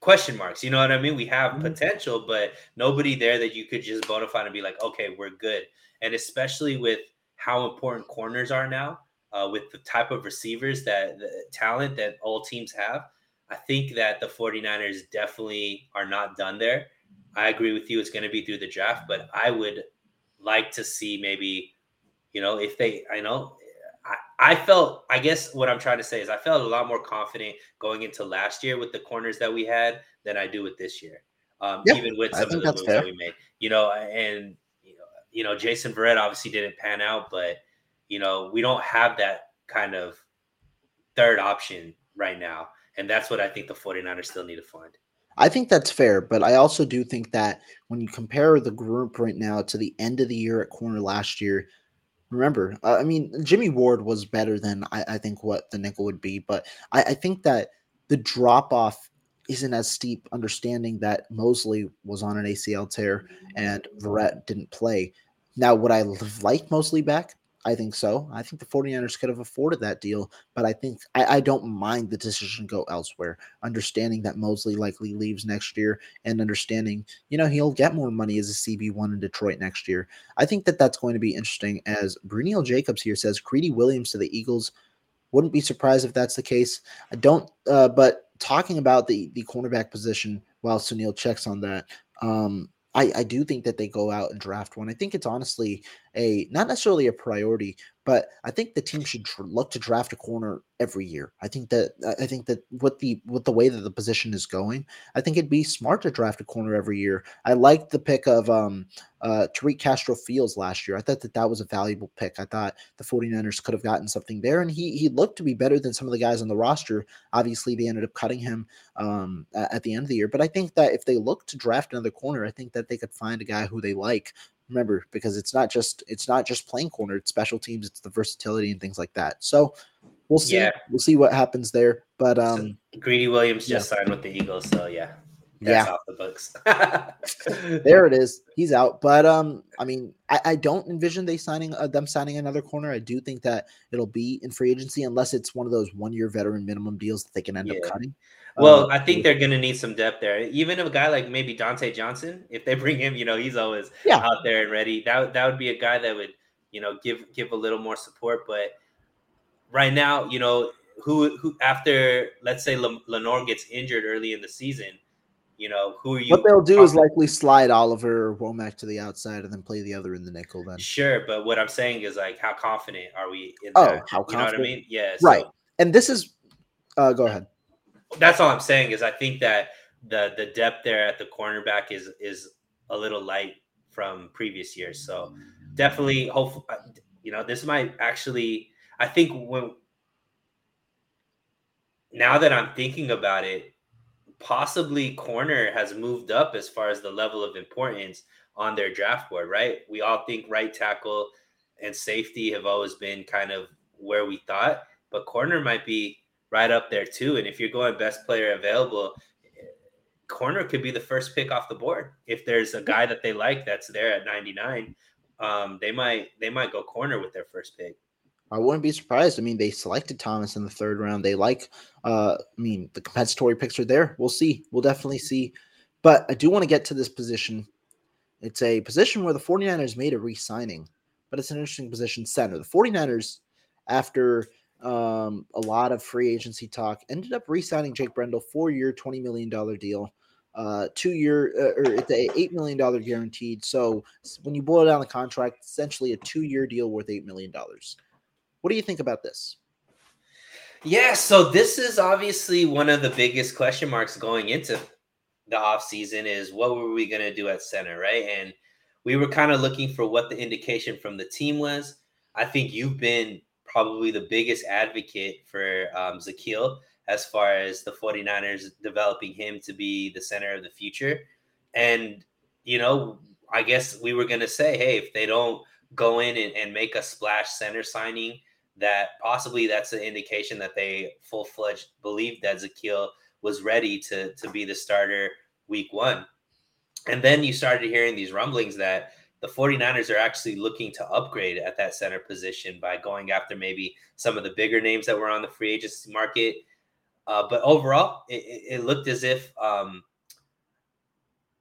question marks. You know what I mean? We have mm-hmm. potential, but nobody there that you could just bona fide and be like, okay, we're good. And especially with how important corners are now, uh, with the type of receivers that the talent that all teams have, I think that the 49ers definitely are not done there. I agree with you. It's going to be through the draft, but I would like to see maybe, you know, if they, I know, I, I felt, I guess what I'm trying to say is I felt a lot more confident going into last year with the corners that we had than I do with this year. Um, yeah, even with some of the moves fair. that we made, you know, and you know, you know, Jason Verrett obviously didn't pan out, but you know, we don't have that kind of third option right now. And that's what I think the 49ers still need to find. I think that's fair, but I also do think that when you compare the group right now to the end of the year at corner last year, remember, uh, I mean, Jimmy Ward was better than I, I think what the nickel would be, but I, I think that the drop off isn't as steep, understanding that Moseley was on an ACL tear and Verrett didn't play. Now, would I like Moseley back? I think so. I think the 49ers could have afforded that deal, but I think I, I don't mind the decision go elsewhere, understanding that Moseley likely leaves next year and understanding, you know, he'll get more money as a CB1 in Detroit next year. I think that that's going to be interesting as Brunel Jacobs here says Greedy Williams to the Eagles. Wouldn't be surprised if that's the case. I don't, uh, but talking about the the cornerback position while Sunil checks on that, um, I, I do think that they go out and draft one. I think it's honestly a not necessarily a priority, but I think the team should tr- look to draft a corner every year. I think that I think that with the with the way that the position is going, I think it'd be smart to draft a corner every year. I like the pick of um uh Tariq Castro Fields last year. I thought that that was a valuable pick. I thought the 49ers could have gotten something there and he he looked to be better than some of the guys on the roster. Obviously, they ended up cutting him um at the end of the year, but I think that if they look to draft another corner, I think that they could find a guy who they like remember because it's not just it's not just playing corner it's special teams it's the versatility and things like that. So we'll see yeah. we'll see what happens there but um so greedy williams just signed with the eagles so yeah yeah. off the books. There it is he's out but um i mean i, I don't envision they signing uh, them signing another corner. I do think that it'll be in free agency unless it's one of those one year veteran minimum deals that they can end yeah. up cutting well, um, I think they're going to need some depth there. Even a guy like maybe Dontae Johnson, if they bring him, you know, he's always yeah. out there and ready. That that would be a guy that would, you know, give give a little more support. But right now, you know, who who after let's say Lenoir gets injured early in the season, you know, who are you? What they'll do is likely slide Oliver or Womack to the outside and then play the other in the nickel. Then sure, but what I'm saying is like, how confident are we in oh, that? how confident? You know what I mean? Yeah, right. And this is, uh, go ahead that's all I'm saying is I think that the the depth there at the cornerback is is a little light from previous years. So definitely, hopefully, uh, you know, this might actually. I think when now that I'm thinking about it, possibly corner has moved up as far as the level of importance on their draft board. Right? We all think right tackle and safety have always been kind of where we thought, but corner might be right up there too. And if you're going best player available, corner could be the first pick off the board. If there's a guy that they like that's there at 99, um, they might they might go corner with their first pick. I wouldn't be surprised. I mean, they selected Thomas in the third round. They like, uh, I mean, the compensatory picks are there. We'll see. We'll definitely see. But I do want to get to this position. It's a position where the 49ers made a re signing, but it's an interesting position center. The 49ers, after um, a lot of free agency talk. Ended up re-signing Jake Brendel, four-year, twenty million dollar deal. Uh, two-year uh, or it's a eight million dollar guaranteed. So when you boil down the contract, essentially a two-year deal worth eight million dollars. What do you think about this? Yeah, so this is obviously one of the biggest question marks going into the offseason is what were we going to do at center, right? And we were kind of looking for what the indication from the team was. I think you've been probably the biggest advocate for um, Zakelj as far as the 49ers developing him to be the center of the future. And, you know, I guess we were going to say, hey, if they don't go in and, and make a splash center signing, that possibly that's an indication that they full fledged believed that Zakelj was ready to, to be the starter week one. And then you started hearing these rumblings that the 49ers are actually looking to upgrade at that center position by going after maybe some of the bigger names that were on the free agency market. Uh, but overall, it, it, looked as if um,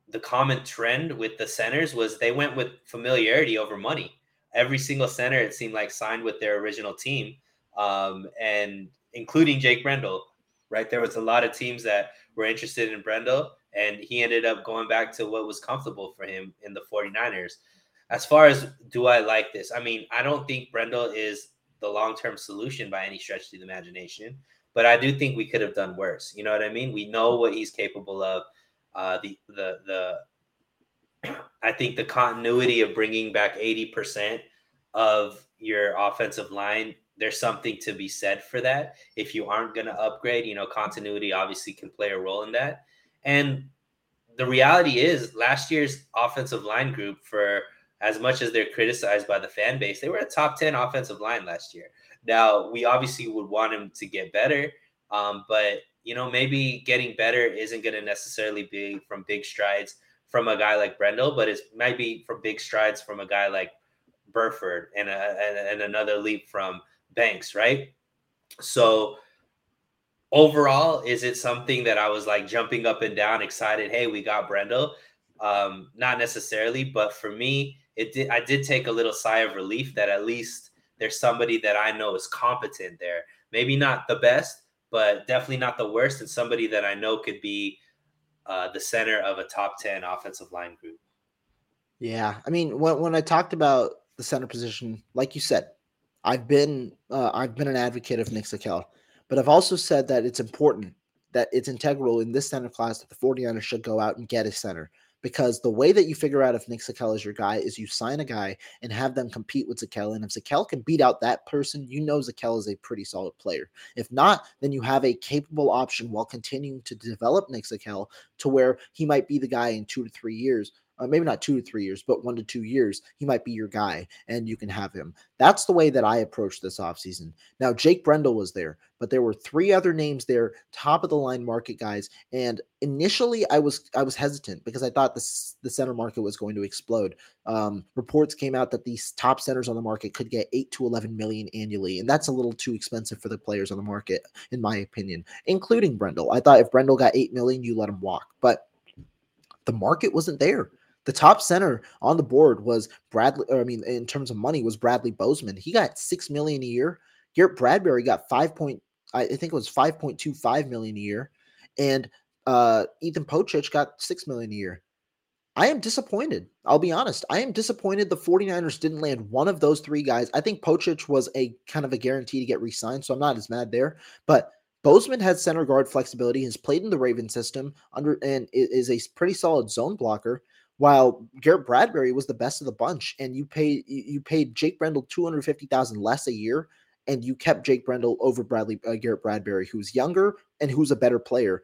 the common trend with the centers was they went with familiarity over money. Every single center, it seemed like, signed with their original team, um, and including Jake Brendel. Right, there was a lot of teams that were interested in Brendel, and he ended up going back to what was comfortable for him in the 49ers. As far as do I like this? I mean, I don't think Brendel is the long-term solution by any stretch of the imagination, but I do think we could have done worse. You know what I mean? We know what he's capable of. Uh, the the the I think the continuity of bringing back 80% of your offensive line there's something to be said for that. If you aren't going to upgrade, you know, continuity obviously can play a role in that. And the reality is, last year's offensive line group, for as much as they're criticized by the fan base, they were a top 10 offensive line last year. Now, we obviously would want him to get better, um, but you know, maybe getting better isn't going to necessarily be from big strides from a guy like Brendel, but it might be from big strides from a guy like Burford and, a, and, and another leap from Banks, right? So overall, is it something that I was like jumping up and down, excited? Hey, we got Brendel. Um, not necessarily, but for me, it did. I did take a little sigh of relief that at least there's somebody that I know is competent there. Maybe not the best, but definitely not the worst, and somebody that I know could be uh, the center of a top ten offensive line group. Yeah, I mean, when when I talked about the center position, like you said, I've been uh, I've been an advocate of Nick Zakelj, but I've also said that it's important that it's integral in this center class that the 49ers should go out and get a center because the way that you figure out if Nick Zakelj is your guy is you sign a guy and have them compete with Zakelj. And if Zakelj can beat out that person, you know Zakelj is a pretty solid player. If not, then you have a capable option while continuing to develop Nick Zakelj to where he might be the guy in two to three years uh, maybe not two to three years, but one to two years, he might be your guy and you can have him. That's the way that I approached this offseason. Now, Jake Brendel was there, but there were three other names there, top of the line market guys. And initially I was I was hesitant because I thought this the center market was going to explode. Um, reports came out that these top centers on the market could get eight to eleven million annually, and that's a little too expensive for the players on the market, in my opinion, including Brendel. I thought if Brendel got eight million, you let him walk. But the market wasn't there. The top center on the board was Bradley. I mean, in terms of money, was Bradley Bozeman. He got six million a year. Garrett Bradbury got five point. I think it was five point two five million a year, and uh, Ethan Pocic got six million a year. I am disappointed. I'll be honest. I am disappointed the 49ers didn't land one of those three guys. I think Pocic was a kind of a guarantee to get re-signed, so I'm not as mad there. But Bozeman has center guard flexibility, has played in the Raven system under and is a pretty solid zone blocker while Garrett Bradbury was the best of the bunch, and you paid you paid Jake Brendel two hundred fifty thousand less a year, and you kept Jake Brendel over Bradley uh, Garrett Bradbury, who's younger and who's a better player.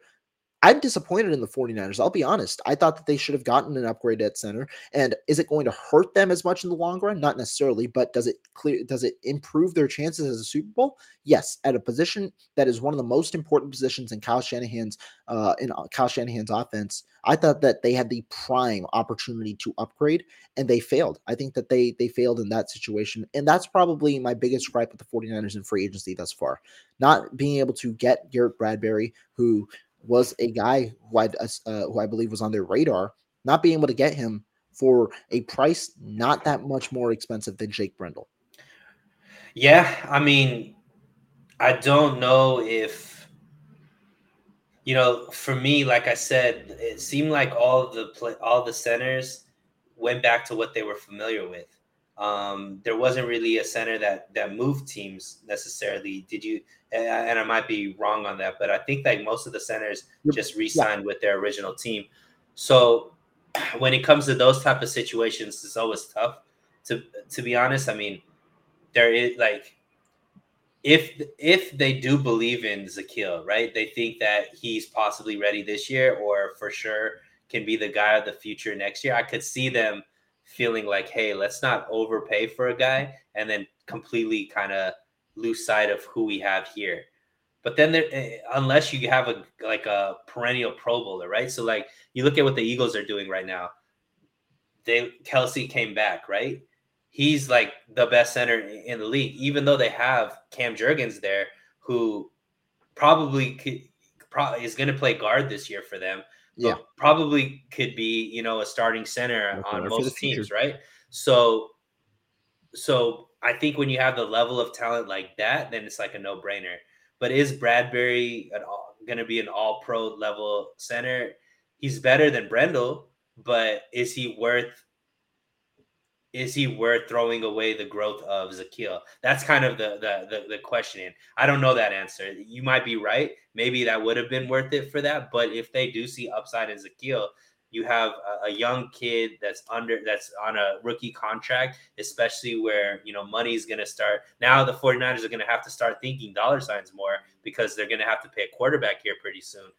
I'm disappointed in the 49ers. I'll be honest. I thought that they should have gotten an upgrade at center. And is it going to hurt them as much in the long run? Not necessarily, but does it clear does it improve their chances as a Super Bowl? Yes, at a position that is one of the most important positions in Kyle Shanahan's uh in uh, Kyle Shanahan's offense. I thought that they had the prime opportunity to upgrade and they failed. I think that they they failed in that situation. And that's probably my biggest gripe with the 49ers in free agency thus far. Not being able to get Garrett Bradbury who was a guy who I uh, who I believe was on their radar. Not being able to get him for a price not that much more expensive than Jake Brendel. Yeah, I mean, I don't know if you know. For me, like I said, it seemed like all the play, all the centers went back to what they were familiar with. Um, there wasn't really a center that that moved teams necessarily. Did you? And I might be wrong on that, but I think like most of the centers just re-signed yeah. with their original team. So when it comes to those type of situations, it's always tough. To to be honest, I mean, there is like if if they do believe in Zakelj, right? They think that he's possibly ready this year, or for sure can be the guy of the future next year. I could see them feeling like, hey, let's not overpay for a guy and then completely kind of lose sight of who we have here. But then, there, eh, unless you have a like a perennial Pro Bowler, right? So like you look at what the Eagles are doing right now. They Kelce came back, right? He's like the best center in the league, even though they have Cam Jurgens there, who probably could, probably is going to play guard this year for them yeah, probably could be you know a starting center on most teams, right? So, so I think when you have the level of talent like that, then it's like a no brainer. But is Bradbury going to be an All Pro level center? He's better than Brendel, but is he worth is he worth throwing away the growth of Zakelj? That's kind of the the the, the questioning. I don't know that answer. You might be right. Maybe that would have been worth it for that. But if they do see upside in Zakelj, you have a, a, young kid that's under that's on a rookie contract, especially where you know money is gonna start. Now the 49ers are gonna have to start thinking dollar signs more because they're gonna have to pay a quarterback here pretty soon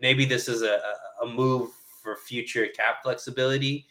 maybe this is a, a move for future cap flexibility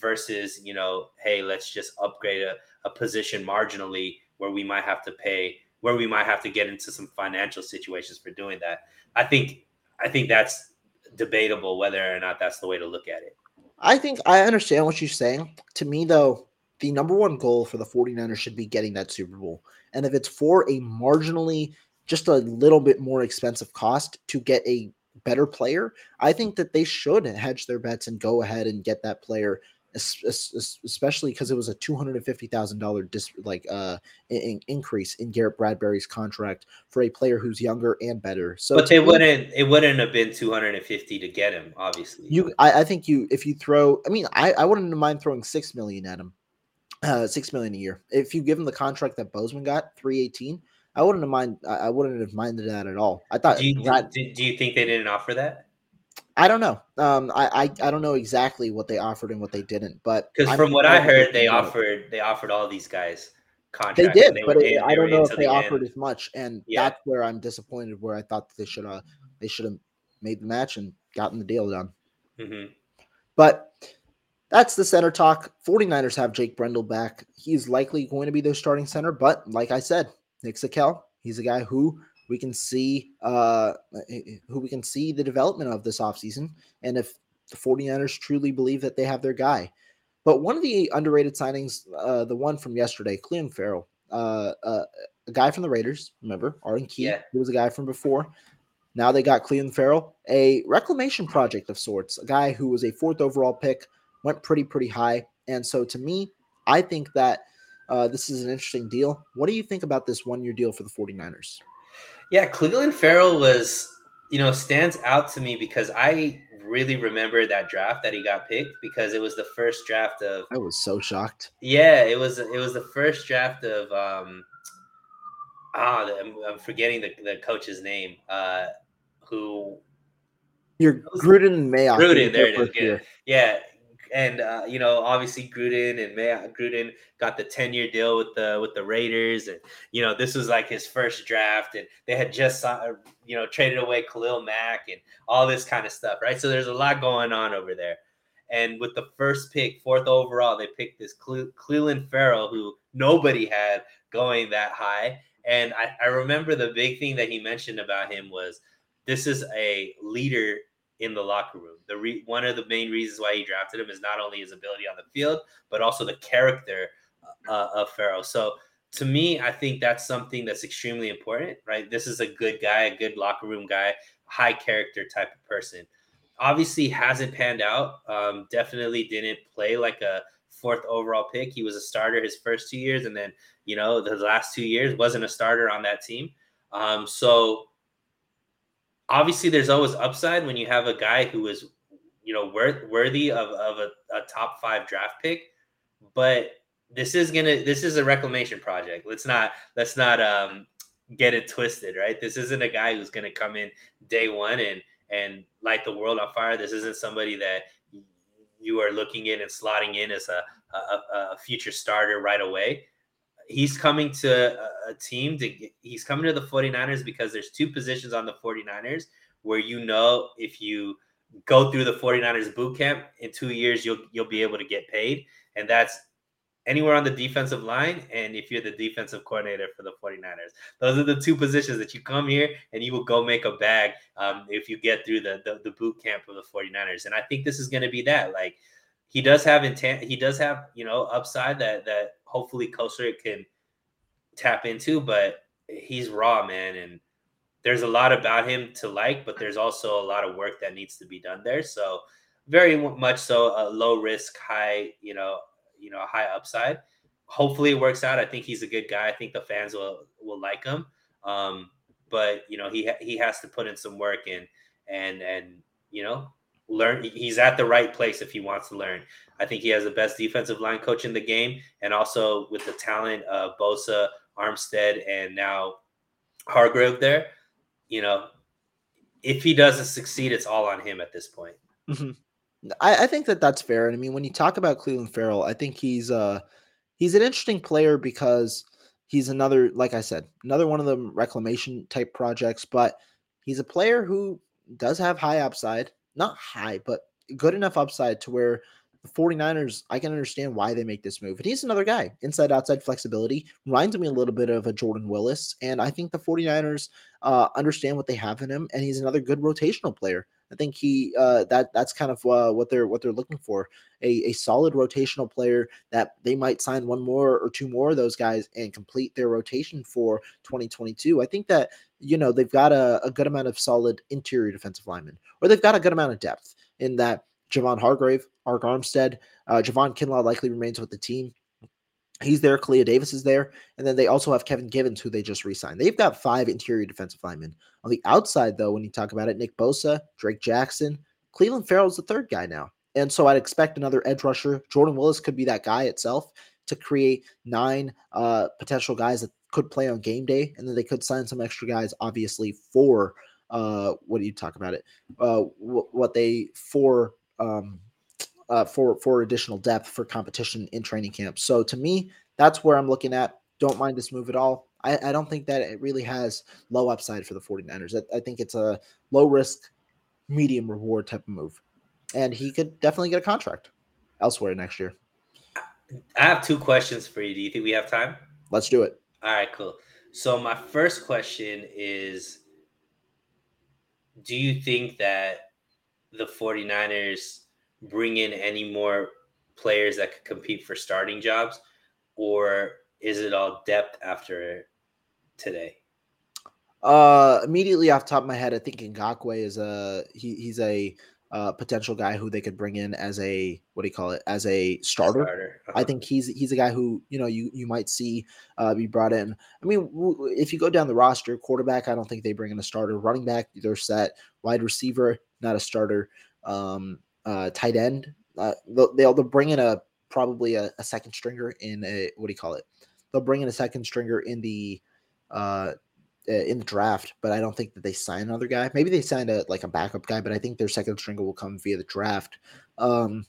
versus you know, hey, let's just upgrade a, a position marginally where we might have to pay where we might have to get into some financial situations for doing that. I think I think that's debatable whether or not that's the way to look at it. I think I understand what you're saying. To me, though, the number one goal for the 49ers should be getting that Super Bowl. And if it's for a marginally, just a little bit more expensive cost to get a better player, I think that they should hedge their bets and go ahead and get that player especially because it was a two hundred and fifty thousand dollar dis like uh in, increase in Garrett Bradbury's contract for a player who's younger and better. So, but they me, wouldn't. It wouldn't have been two hundred and fifty to get him. Obviously, you. I, I, think you. If you throw, I mean, I I wouldn't mind throwing six million at him, uh, six million a year. If you give him the contract that Bozeman got, three eighteen. I wouldn't have mind. I wouldn't have minded that at all. I thought. Do you, Brad, do, do you think they didn't offer that? I don't know. Um, I, I, I don't know exactly what they offered and what they didn't, but because from what I heard, they offered they offered all these guys contracts. They did, they but it, I don't know if they the offered end. as much, and yeah. that's where I'm disappointed. Where I thought they should have they should have made the match and gotten the deal done. Mm-hmm. But that's the center talk. 49ers have Jake Brendel back. He's likely going to be their starting center, but like I said, Nick Zakelj, he's a guy who we can see uh, eh, eh, who we can see the development of this offseason and if the 49ers truly believe that they have their guy. But one of the underrated signings, uh, the one from yesterday, Clelin Ferrell, uh, uh, a guy from the Raiders, remember, Arden Key, yeah. he was a guy from before. Now they got Clelin Ferrell, a reclamation project of sorts, a guy who was a fourth overall pick, went pretty, pretty high. And so to me, I think that uh, this is an interesting deal. What do you think about this one year deal for the 49ers? Yeah, Clelin Ferrell was, you know, stands out to me because I really remember that draft that he got picked because it was the first draft of I was so shocked. Yeah, it was it was the first draft of um ah I'm, I'm forgetting the, the coach's name uh who you're Gruden Mayock. Gruden, there it is. Yeah. yeah, and uh, you know, obviously Gruden and May- Gruden got the ten year deal with the with the Raiders, and you know, this was like his first draft, and they had just uh, you know traded away Khalil Mack and all this kind of stuff, right? So there's a lot going on over there. And with the first pick, fourth overall, they picked this Cle- Ferrell, who nobody had going that high. And I, I remember the big thing that he mentioned about him was this is a leader in the locker room. The re- one of the main reasons why he drafted him is not only his ability on the field, but also the character uh, of Ferrell. So to me, I think that's something that's extremely important, right? This is a good guy, a good locker room guy, high character type of person. Obviously, hasn't panned out. Um, definitely didn't play like a fourth overall pick. He was a starter his first two years, and then you know the last two years wasn't a starter on that team. Um, so obviously there's always upside when you have a guy who is you know worth, worthy of, of a, a top five draft pick but this is gonna this is a reclamation project. Let's not let's not um get it twisted right? This isn't a guy who's gonna come in day one and and light the world on fire. This isn't somebody that you are looking in and slotting in as a, a, a future starter right away he's coming to a, team to get, he's coming to the 49ers because there's two positions on the 49ers where you know if you go through the 49ers boot camp in 2 years you'll you'll be able to get paid. And that's anywhere on the defensive line and if you're the defensive coordinator for the 49ers those are the two positions that you come here and you will go make a bag um, if you get through the, the, the boot camp of the 49ers and i think this is going to be that like he does have intent he does have you know upside that that hopefully Kocurek can tap into, but he's raw, man. And there's a lot about him to like, but there's also a lot of work that needs to be done there. So very much so a low risk, high, you know, you know, high upside. Hopefully it works out. I think he's a good guy. I think the fans will will like him. Um, but you know, he he has to put in some work and and and you know, learn he's at the right place if he wants to learn. I think he has the best defensive line coach in the game, and also with the talent of Bosa, Armstead, and now Hargrave there. You know, if he doesn't succeed, it's all on him at this point. Mm-hmm. I, I, think that that's fair. And I mean, when you talk about Clelin Ferrell, I think he's uh he's an interesting player because he's another, like I said, another one of the reclamation type projects, but he's a player who does have high upside, not high, but good enough upside to where the 49ers, I can understand why they make this move. And he's another guy, inside outside flexibility, reminds me a little bit of a Jordan Willis. And I think the 49ers uh, understand what they have in him, and he's another good rotational player. I think he uh, that that's kind of uh, what they're what they're looking for a, a solid rotational player that they might sign one more or two more of those guys and complete their rotation for 2022. I think that you know they've got a, a good amount of solid interior defensive linemen, or they've got a good amount of depth in that Javon Hargrave, Arik Armstead, uh, Javon Kinlaw likely remains with the team. He's there. Kalia Davis is there. And then they also have Kevin Givens, who they just re signed. They've got five interior defensive linemen. On the outside, though, when you talk about it, Nick Bosa, Drake Jackson, Clelin Ferrell's the third guy now. And so I'd expect another edge rusher. Jordan Willis could be that guy itself to create nine uh, potential guys that could play on game day. And then they could sign some extra guys, obviously, for uh, what do you talk about it? Uh, what they for um, uh, for for additional depth for competition in training camp. So to me, that's where I'm looking at. Don't mind this move at all. I, I don't think that it really has low upside for the 49ers. I, I think it's a low risk, medium reward type of move. And he could definitely get a contract elsewhere next year. I have two questions for you. Do you think we have time? Let's do it. All right, cool. So my first question is do you think that the 49ers bring in any more players that could compete for starting jobs, or is it all depth after today? Uh, immediately off top of my head, I think Ngakoue is a he, he's a uh, potential guy who they could bring in as a what do you call it as a starter. starter. Uh-huh. I think he's he's a guy who you know you you might see uh, be brought in. I mean, w- if you go down the roster, quarterback, I don't think they bring in a starter. Running back, they're set. Wide receiver, not a starter. Um, uh, tight end, uh, they'll, they'll bring in a probably a, a, second stringer in a what do you call it? They'll bring in a second stringer in the uh, uh in the draft, but I don't think that they sign another guy. Maybe they signed a like a backup guy, but I think their second stringer will come via the draft. Um,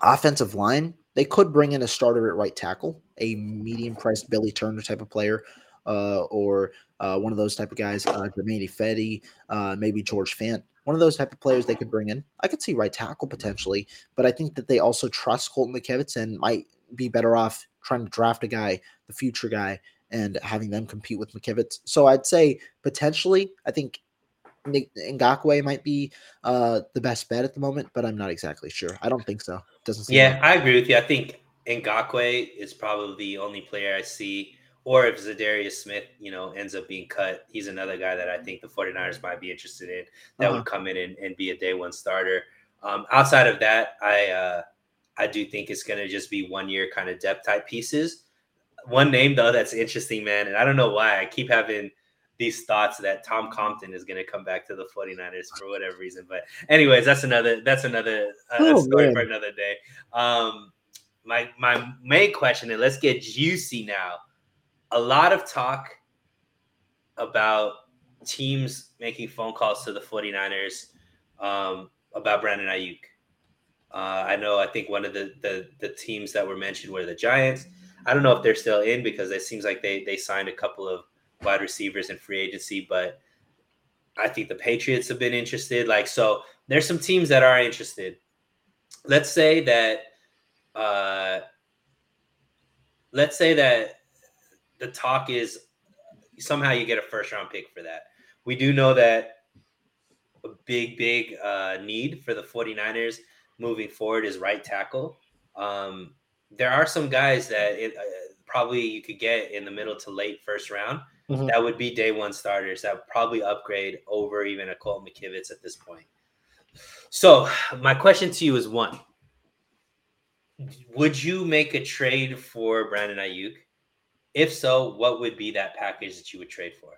offensive line, they could bring in a starter at right tackle, a medium priced Billy Turner type of player, uh, or uh, one of those type of guys, uh, Germain Ifedi, uh, maybe George Fant one of those type of players they could bring in. I could see right tackle potentially, but I think that they also trust Colton McKivitz and might be better off trying to draft a guy, the future guy, and having them compete with McKivitz. So I'd say potentially, I think Ngakoue might be uh, the best bet at the moment, but I'm not exactly sure. I don't think so. Doesn't. yeah, like- I agree with you. I think Ngakoue is probably the only player I see or if Za'Darius Smith, you know, ends up being cut, he's another guy that I think the 49ers might be interested in that uh-huh. would come in and, and, be a day one starter. Um, outside of that, I uh, I do think it's going to just be one year kind of depth type pieces. One name though that's interesting, man, and I don't know why I keep having these thoughts that Tom Compton is going to come back to the 49ers for whatever reason. But anyways, that's another that's another uh, oh, story man. for another day. Um, my my main question, and let's get juicy now a lot of talk about teams making phone calls to the 49ers um, about Brandon Aiyuk. Uh, I know, I think one of the, the, the teams that were mentioned were the Giants. I don't know if they're still in because it seems like they they signed a couple of wide receivers in free agency, but I think the Patriots have been interested. Like, so there's some teams that are interested. Let's say that, uh, let's say that the talk is somehow you get a first round pick for that. We do know that a big, big uh, need for the 49ers moving forward is right tackle. Um, there are some guys that it, uh, probably you could get in the middle to late first round. Mm-hmm. That would be day one starters that would probably upgrade over even a Colt McKivitz at this point. So, my question to you is one Would you make a trade for Brandon Aiyuk? If so, what would be that package that you would trade for?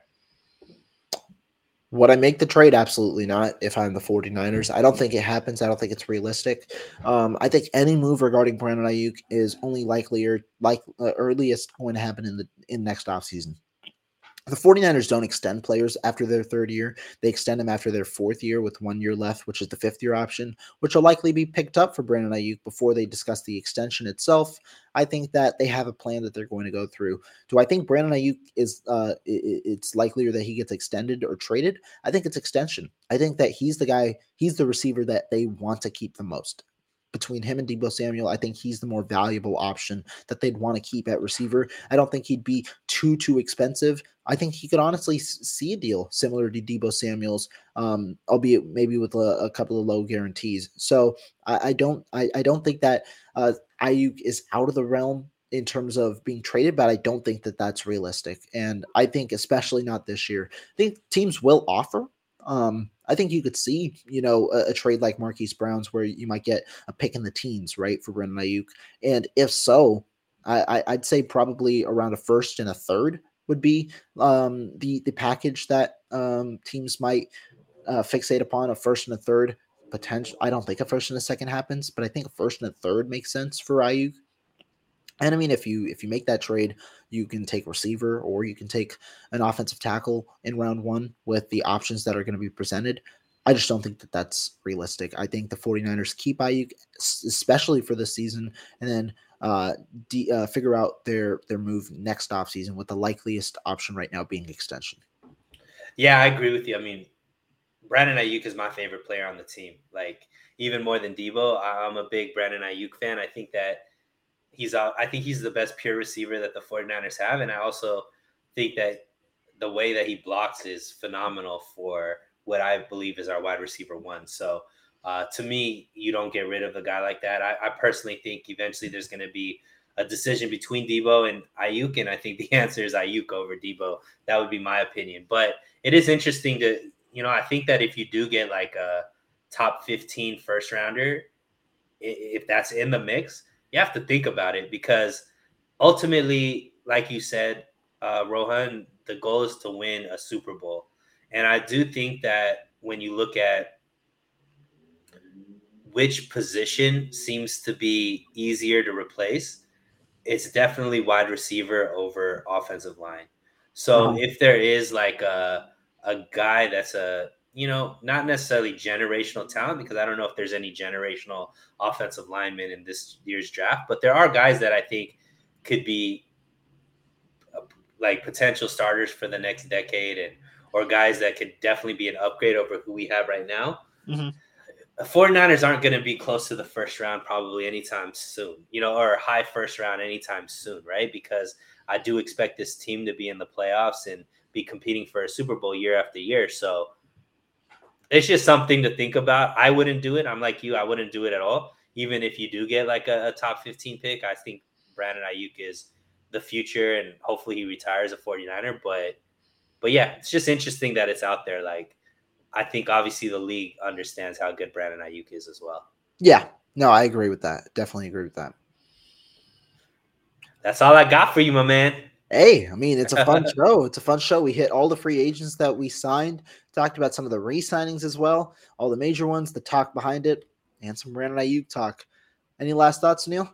Would I make the trade? Absolutely not. If I'm the 49ers, I don't think it happens. I don't think it's realistic. Um, I think any move regarding Brandon Aiyuk is only likely or like uh, earliest going to happen in the in next offseason. The 49ers don't extend players after their third year. They extend them after their fourth year with one year left, which is the fifth year option, which will likely be picked up for Brandon Aiyuk before they discuss the extension itself. I think that they have a plan that they're going to go through. Do I think Brandon Aiyuk is uh it's likelier that he gets extended or traded? I think it's extension. I think that he's the guy, he's the receiver that they want to keep the most between him and Deebo Samuel, I think he's the more valuable option that they'd want to keep at receiver. I don't think he'd be too too expensive. I think he could honestly see a deal similar to Deebo Samuel's, um, albeit maybe with a, a, couple of low guarantees. So I, I don't I, I, don't think that uh, Aiyuk is out of the realm in terms of being traded, but I don't think that that's realistic. And I think especially not this year. I think teams will offer. Um, I think you could see, you know, a, a, trade like Marquise Brown's where you might get a pick in the teens, right, for Brandon Aiyuk. And if so, I, I, would say probably around a first and a third would be um, the the package that um, teams might uh, fixate upon. A first and a third potential. I don't think a first and a second happens, but I think a first and a third makes sense for Aiyuk. And I mean, if you if you make that trade, you can take receiver or you can take an offensive tackle in round one with the options that are going to be presented. I just don't think that that's realistic. I think the 49ers keep Aiyuk, especially for this season, and then uh, de- uh, figure out their their move next offseason with the likeliest option right now being extension. Yeah, I agree with you. I mean, Brandon Aiyuk is my favorite player on the team. Like even more than Deebo, I'm a big Brandon Aiyuk fan. I think that he's uh, I think he's the best pure receiver that the 49ers have. And I also think that the way that he blocks is phenomenal for what I believe is our wide receiver one. So uh, to me, you don't get rid of a guy like that. I, I personally think eventually there's going to be a decision between Deebo and Aiyuk, and I think the answer is Aiyuk over Deebo. That would be my opinion. But it is interesting to, you know, I think that if you do get like a top 15 first rounder, if that's in the mix, you have to think about it because ultimately, like you said, uh, Rohan, the goal is to win a Super Bowl. And I do think that when you look at which position seems to be easier to replace, it's definitely wide receiver over offensive line. So mm-hmm. if there is like a a guy that's a you know, not necessarily generational talent because I don't know if there's any generational offensive linemen in this year's draft, but there are guys that I think could be uh, like potential starters for the next decade and or guys that could definitely be an upgrade over who we have right now. Mm-hmm. 49ers aren't going to be close to the first round probably anytime soon, you know, or high first round anytime soon, right? Because I do expect this team to be in the playoffs and be competing for a Super Bowl year after year. So, it's just something to think about. I wouldn't do it. I'm like you. I wouldn't do it at all. Even if you do get like a, a top 15 pick, I think Brandon Aiyuk is the future and hopefully he retires a 49er. But but yeah, it's just interesting that it's out there. Like I think obviously the league understands how good Brandon Aiyuk is as well. Yeah. No, I agree with that. Definitely agree with that. That's all I got for you, my man hey, I mean, it's a fun show. It's a fun show. We hit all the free agents that we signed, talked about some of the re signings as well, all the major ones, the talk behind it, and some Brandon Aiyuk talk. Any last thoughts, Neil?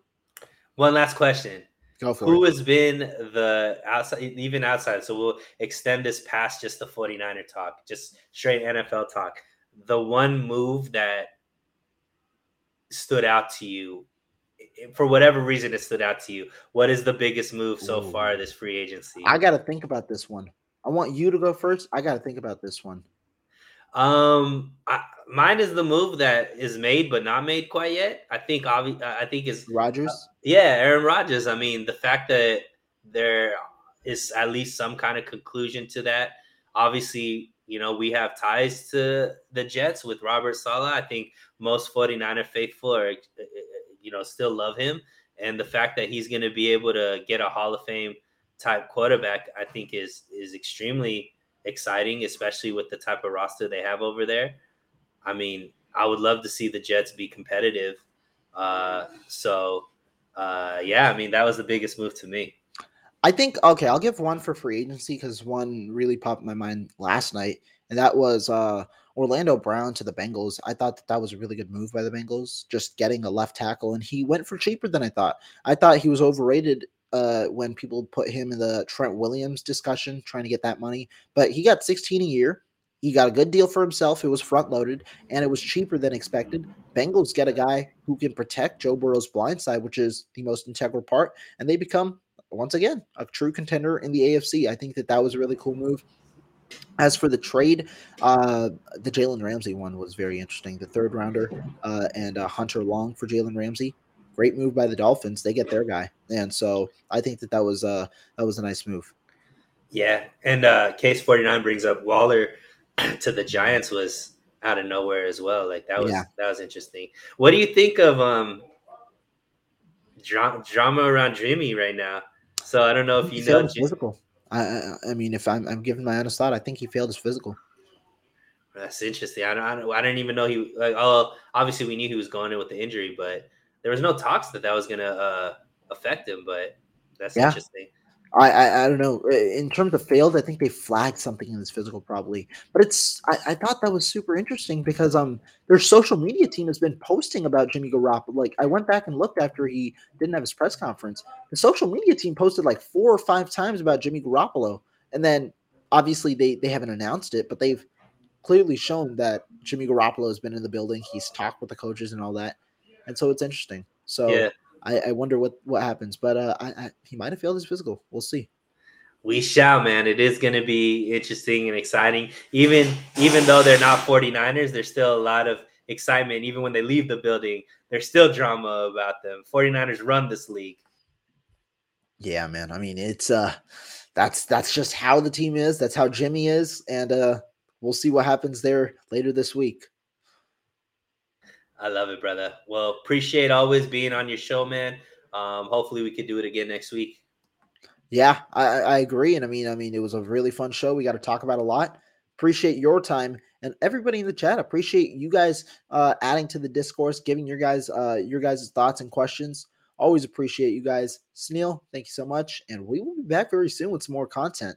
One last question. Go for it. Who it. has been the outside, even outside? So we'll extend this past just the 49er talk, just straight NFL talk. The one move that stood out to you for whatever reason it stood out to you. What is the biggest move so Ooh. far this free agency? I got to think about this one. I want you to go first. I got to think about this one. Um, I, mine is the move that is made but not made quite yet. I think obvi- I think is Rodgers. Uh, yeah, Aaron Rodgers. I mean, the fact that there is at least some kind of conclusion to that. Obviously, you know, we have ties to the Jets with Robert Saleh. I think most 49er faithful are you know still love him, and the fact that he's going to be able to get a Hall of Fame type quarterback, I think is is extremely exciting, especially with the type of roster they have over there. I mean, I would love to see the Jets be competitive. Uh, so, uh, yeah, I mean, that was the biggest move to me. I think okay, I'll give one for free agency because one really popped my mind last night, and that was uh, Orlando Brown to the Bengals. I thought that that was a really good move by the Bengals, just getting a left tackle, and he went for cheaper than I thought. I thought he was overrated uh, when people put him in the Trent Williams discussion, trying to get that money. But he got 16 a year. He got a good deal for himself. It was front loaded and it was cheaper than expected. Bengals get a guy who can protect Joe Burrow's blind side, which is the most integral part, and they become once again a true contender in the AFC. I think that that was a really cool move. As for the trade, uh, the Jalen Ramsey one was very interesting. The third rounder uh, and uh, Hunter Long for Jalen Ramsey, great move by the Dolphins. They get their guy, and so I think that that was uh, that was a nice move. Yeah, and uh, Case forty nine brings up Waller to the Giants was out of nowhere as well. Like that was Yeah. that was interesting. What do you think of um dra- drama around Jimmy right now? So I don't know if you know. Jim- physical. I, I, I mean, if I'm, I'm giving my honest thought, I think he failed his physical. That's interesting. I don't, I don't. I didn't even know he. Like, oh, obviously we knew he was going in with the injury, but there was no talks that that was gonna uh, affect him. But that's Yeah. interesting. I, I I don't know. In terms of failed, I think they flagged something in his physical probably. But it's I, I thought that was super interesting because um their social media team has been posting about Jimmy Garoppolo. Like I went back and looked after he didn't have his press conference. The social media team posted like four or five times about Jimmy Garoppolo, and then obviously they they haven't announced it, but they've clearly shown that Jimmy Garoppolo has been in the building. He's talked with the coaches and all that, and so it's interesting. So Yeah. I, I wonder what what happens, but uh, I, I, he might have failed his physical. We'll see. We shall, man. It is going to be interesting and exciting. Even even though they're not 49ers, there's still a lot of excitement. Even when they leave the building, there's still drama about them. 49ers run this league. Yeah, man. I mean, it's uh that's that's just how the team is. That's how Jimmy is, and uh we'll see what happens there later this week. I love it, brother. Well, appreciate always being on your show, man. Um, hopefully we could do it again next week. Yeah, I, I agree. And I mean, I mean, it was a really fun show. We got to talk about a lot. Appreciate your time and everybody in the chat. Appreciate you guys uh adding to the discourse, giving your guys uh your guys' thoughts and questions. Always appreciate you guys. Suneil, thank you so much. And we will be back very soon with some more content.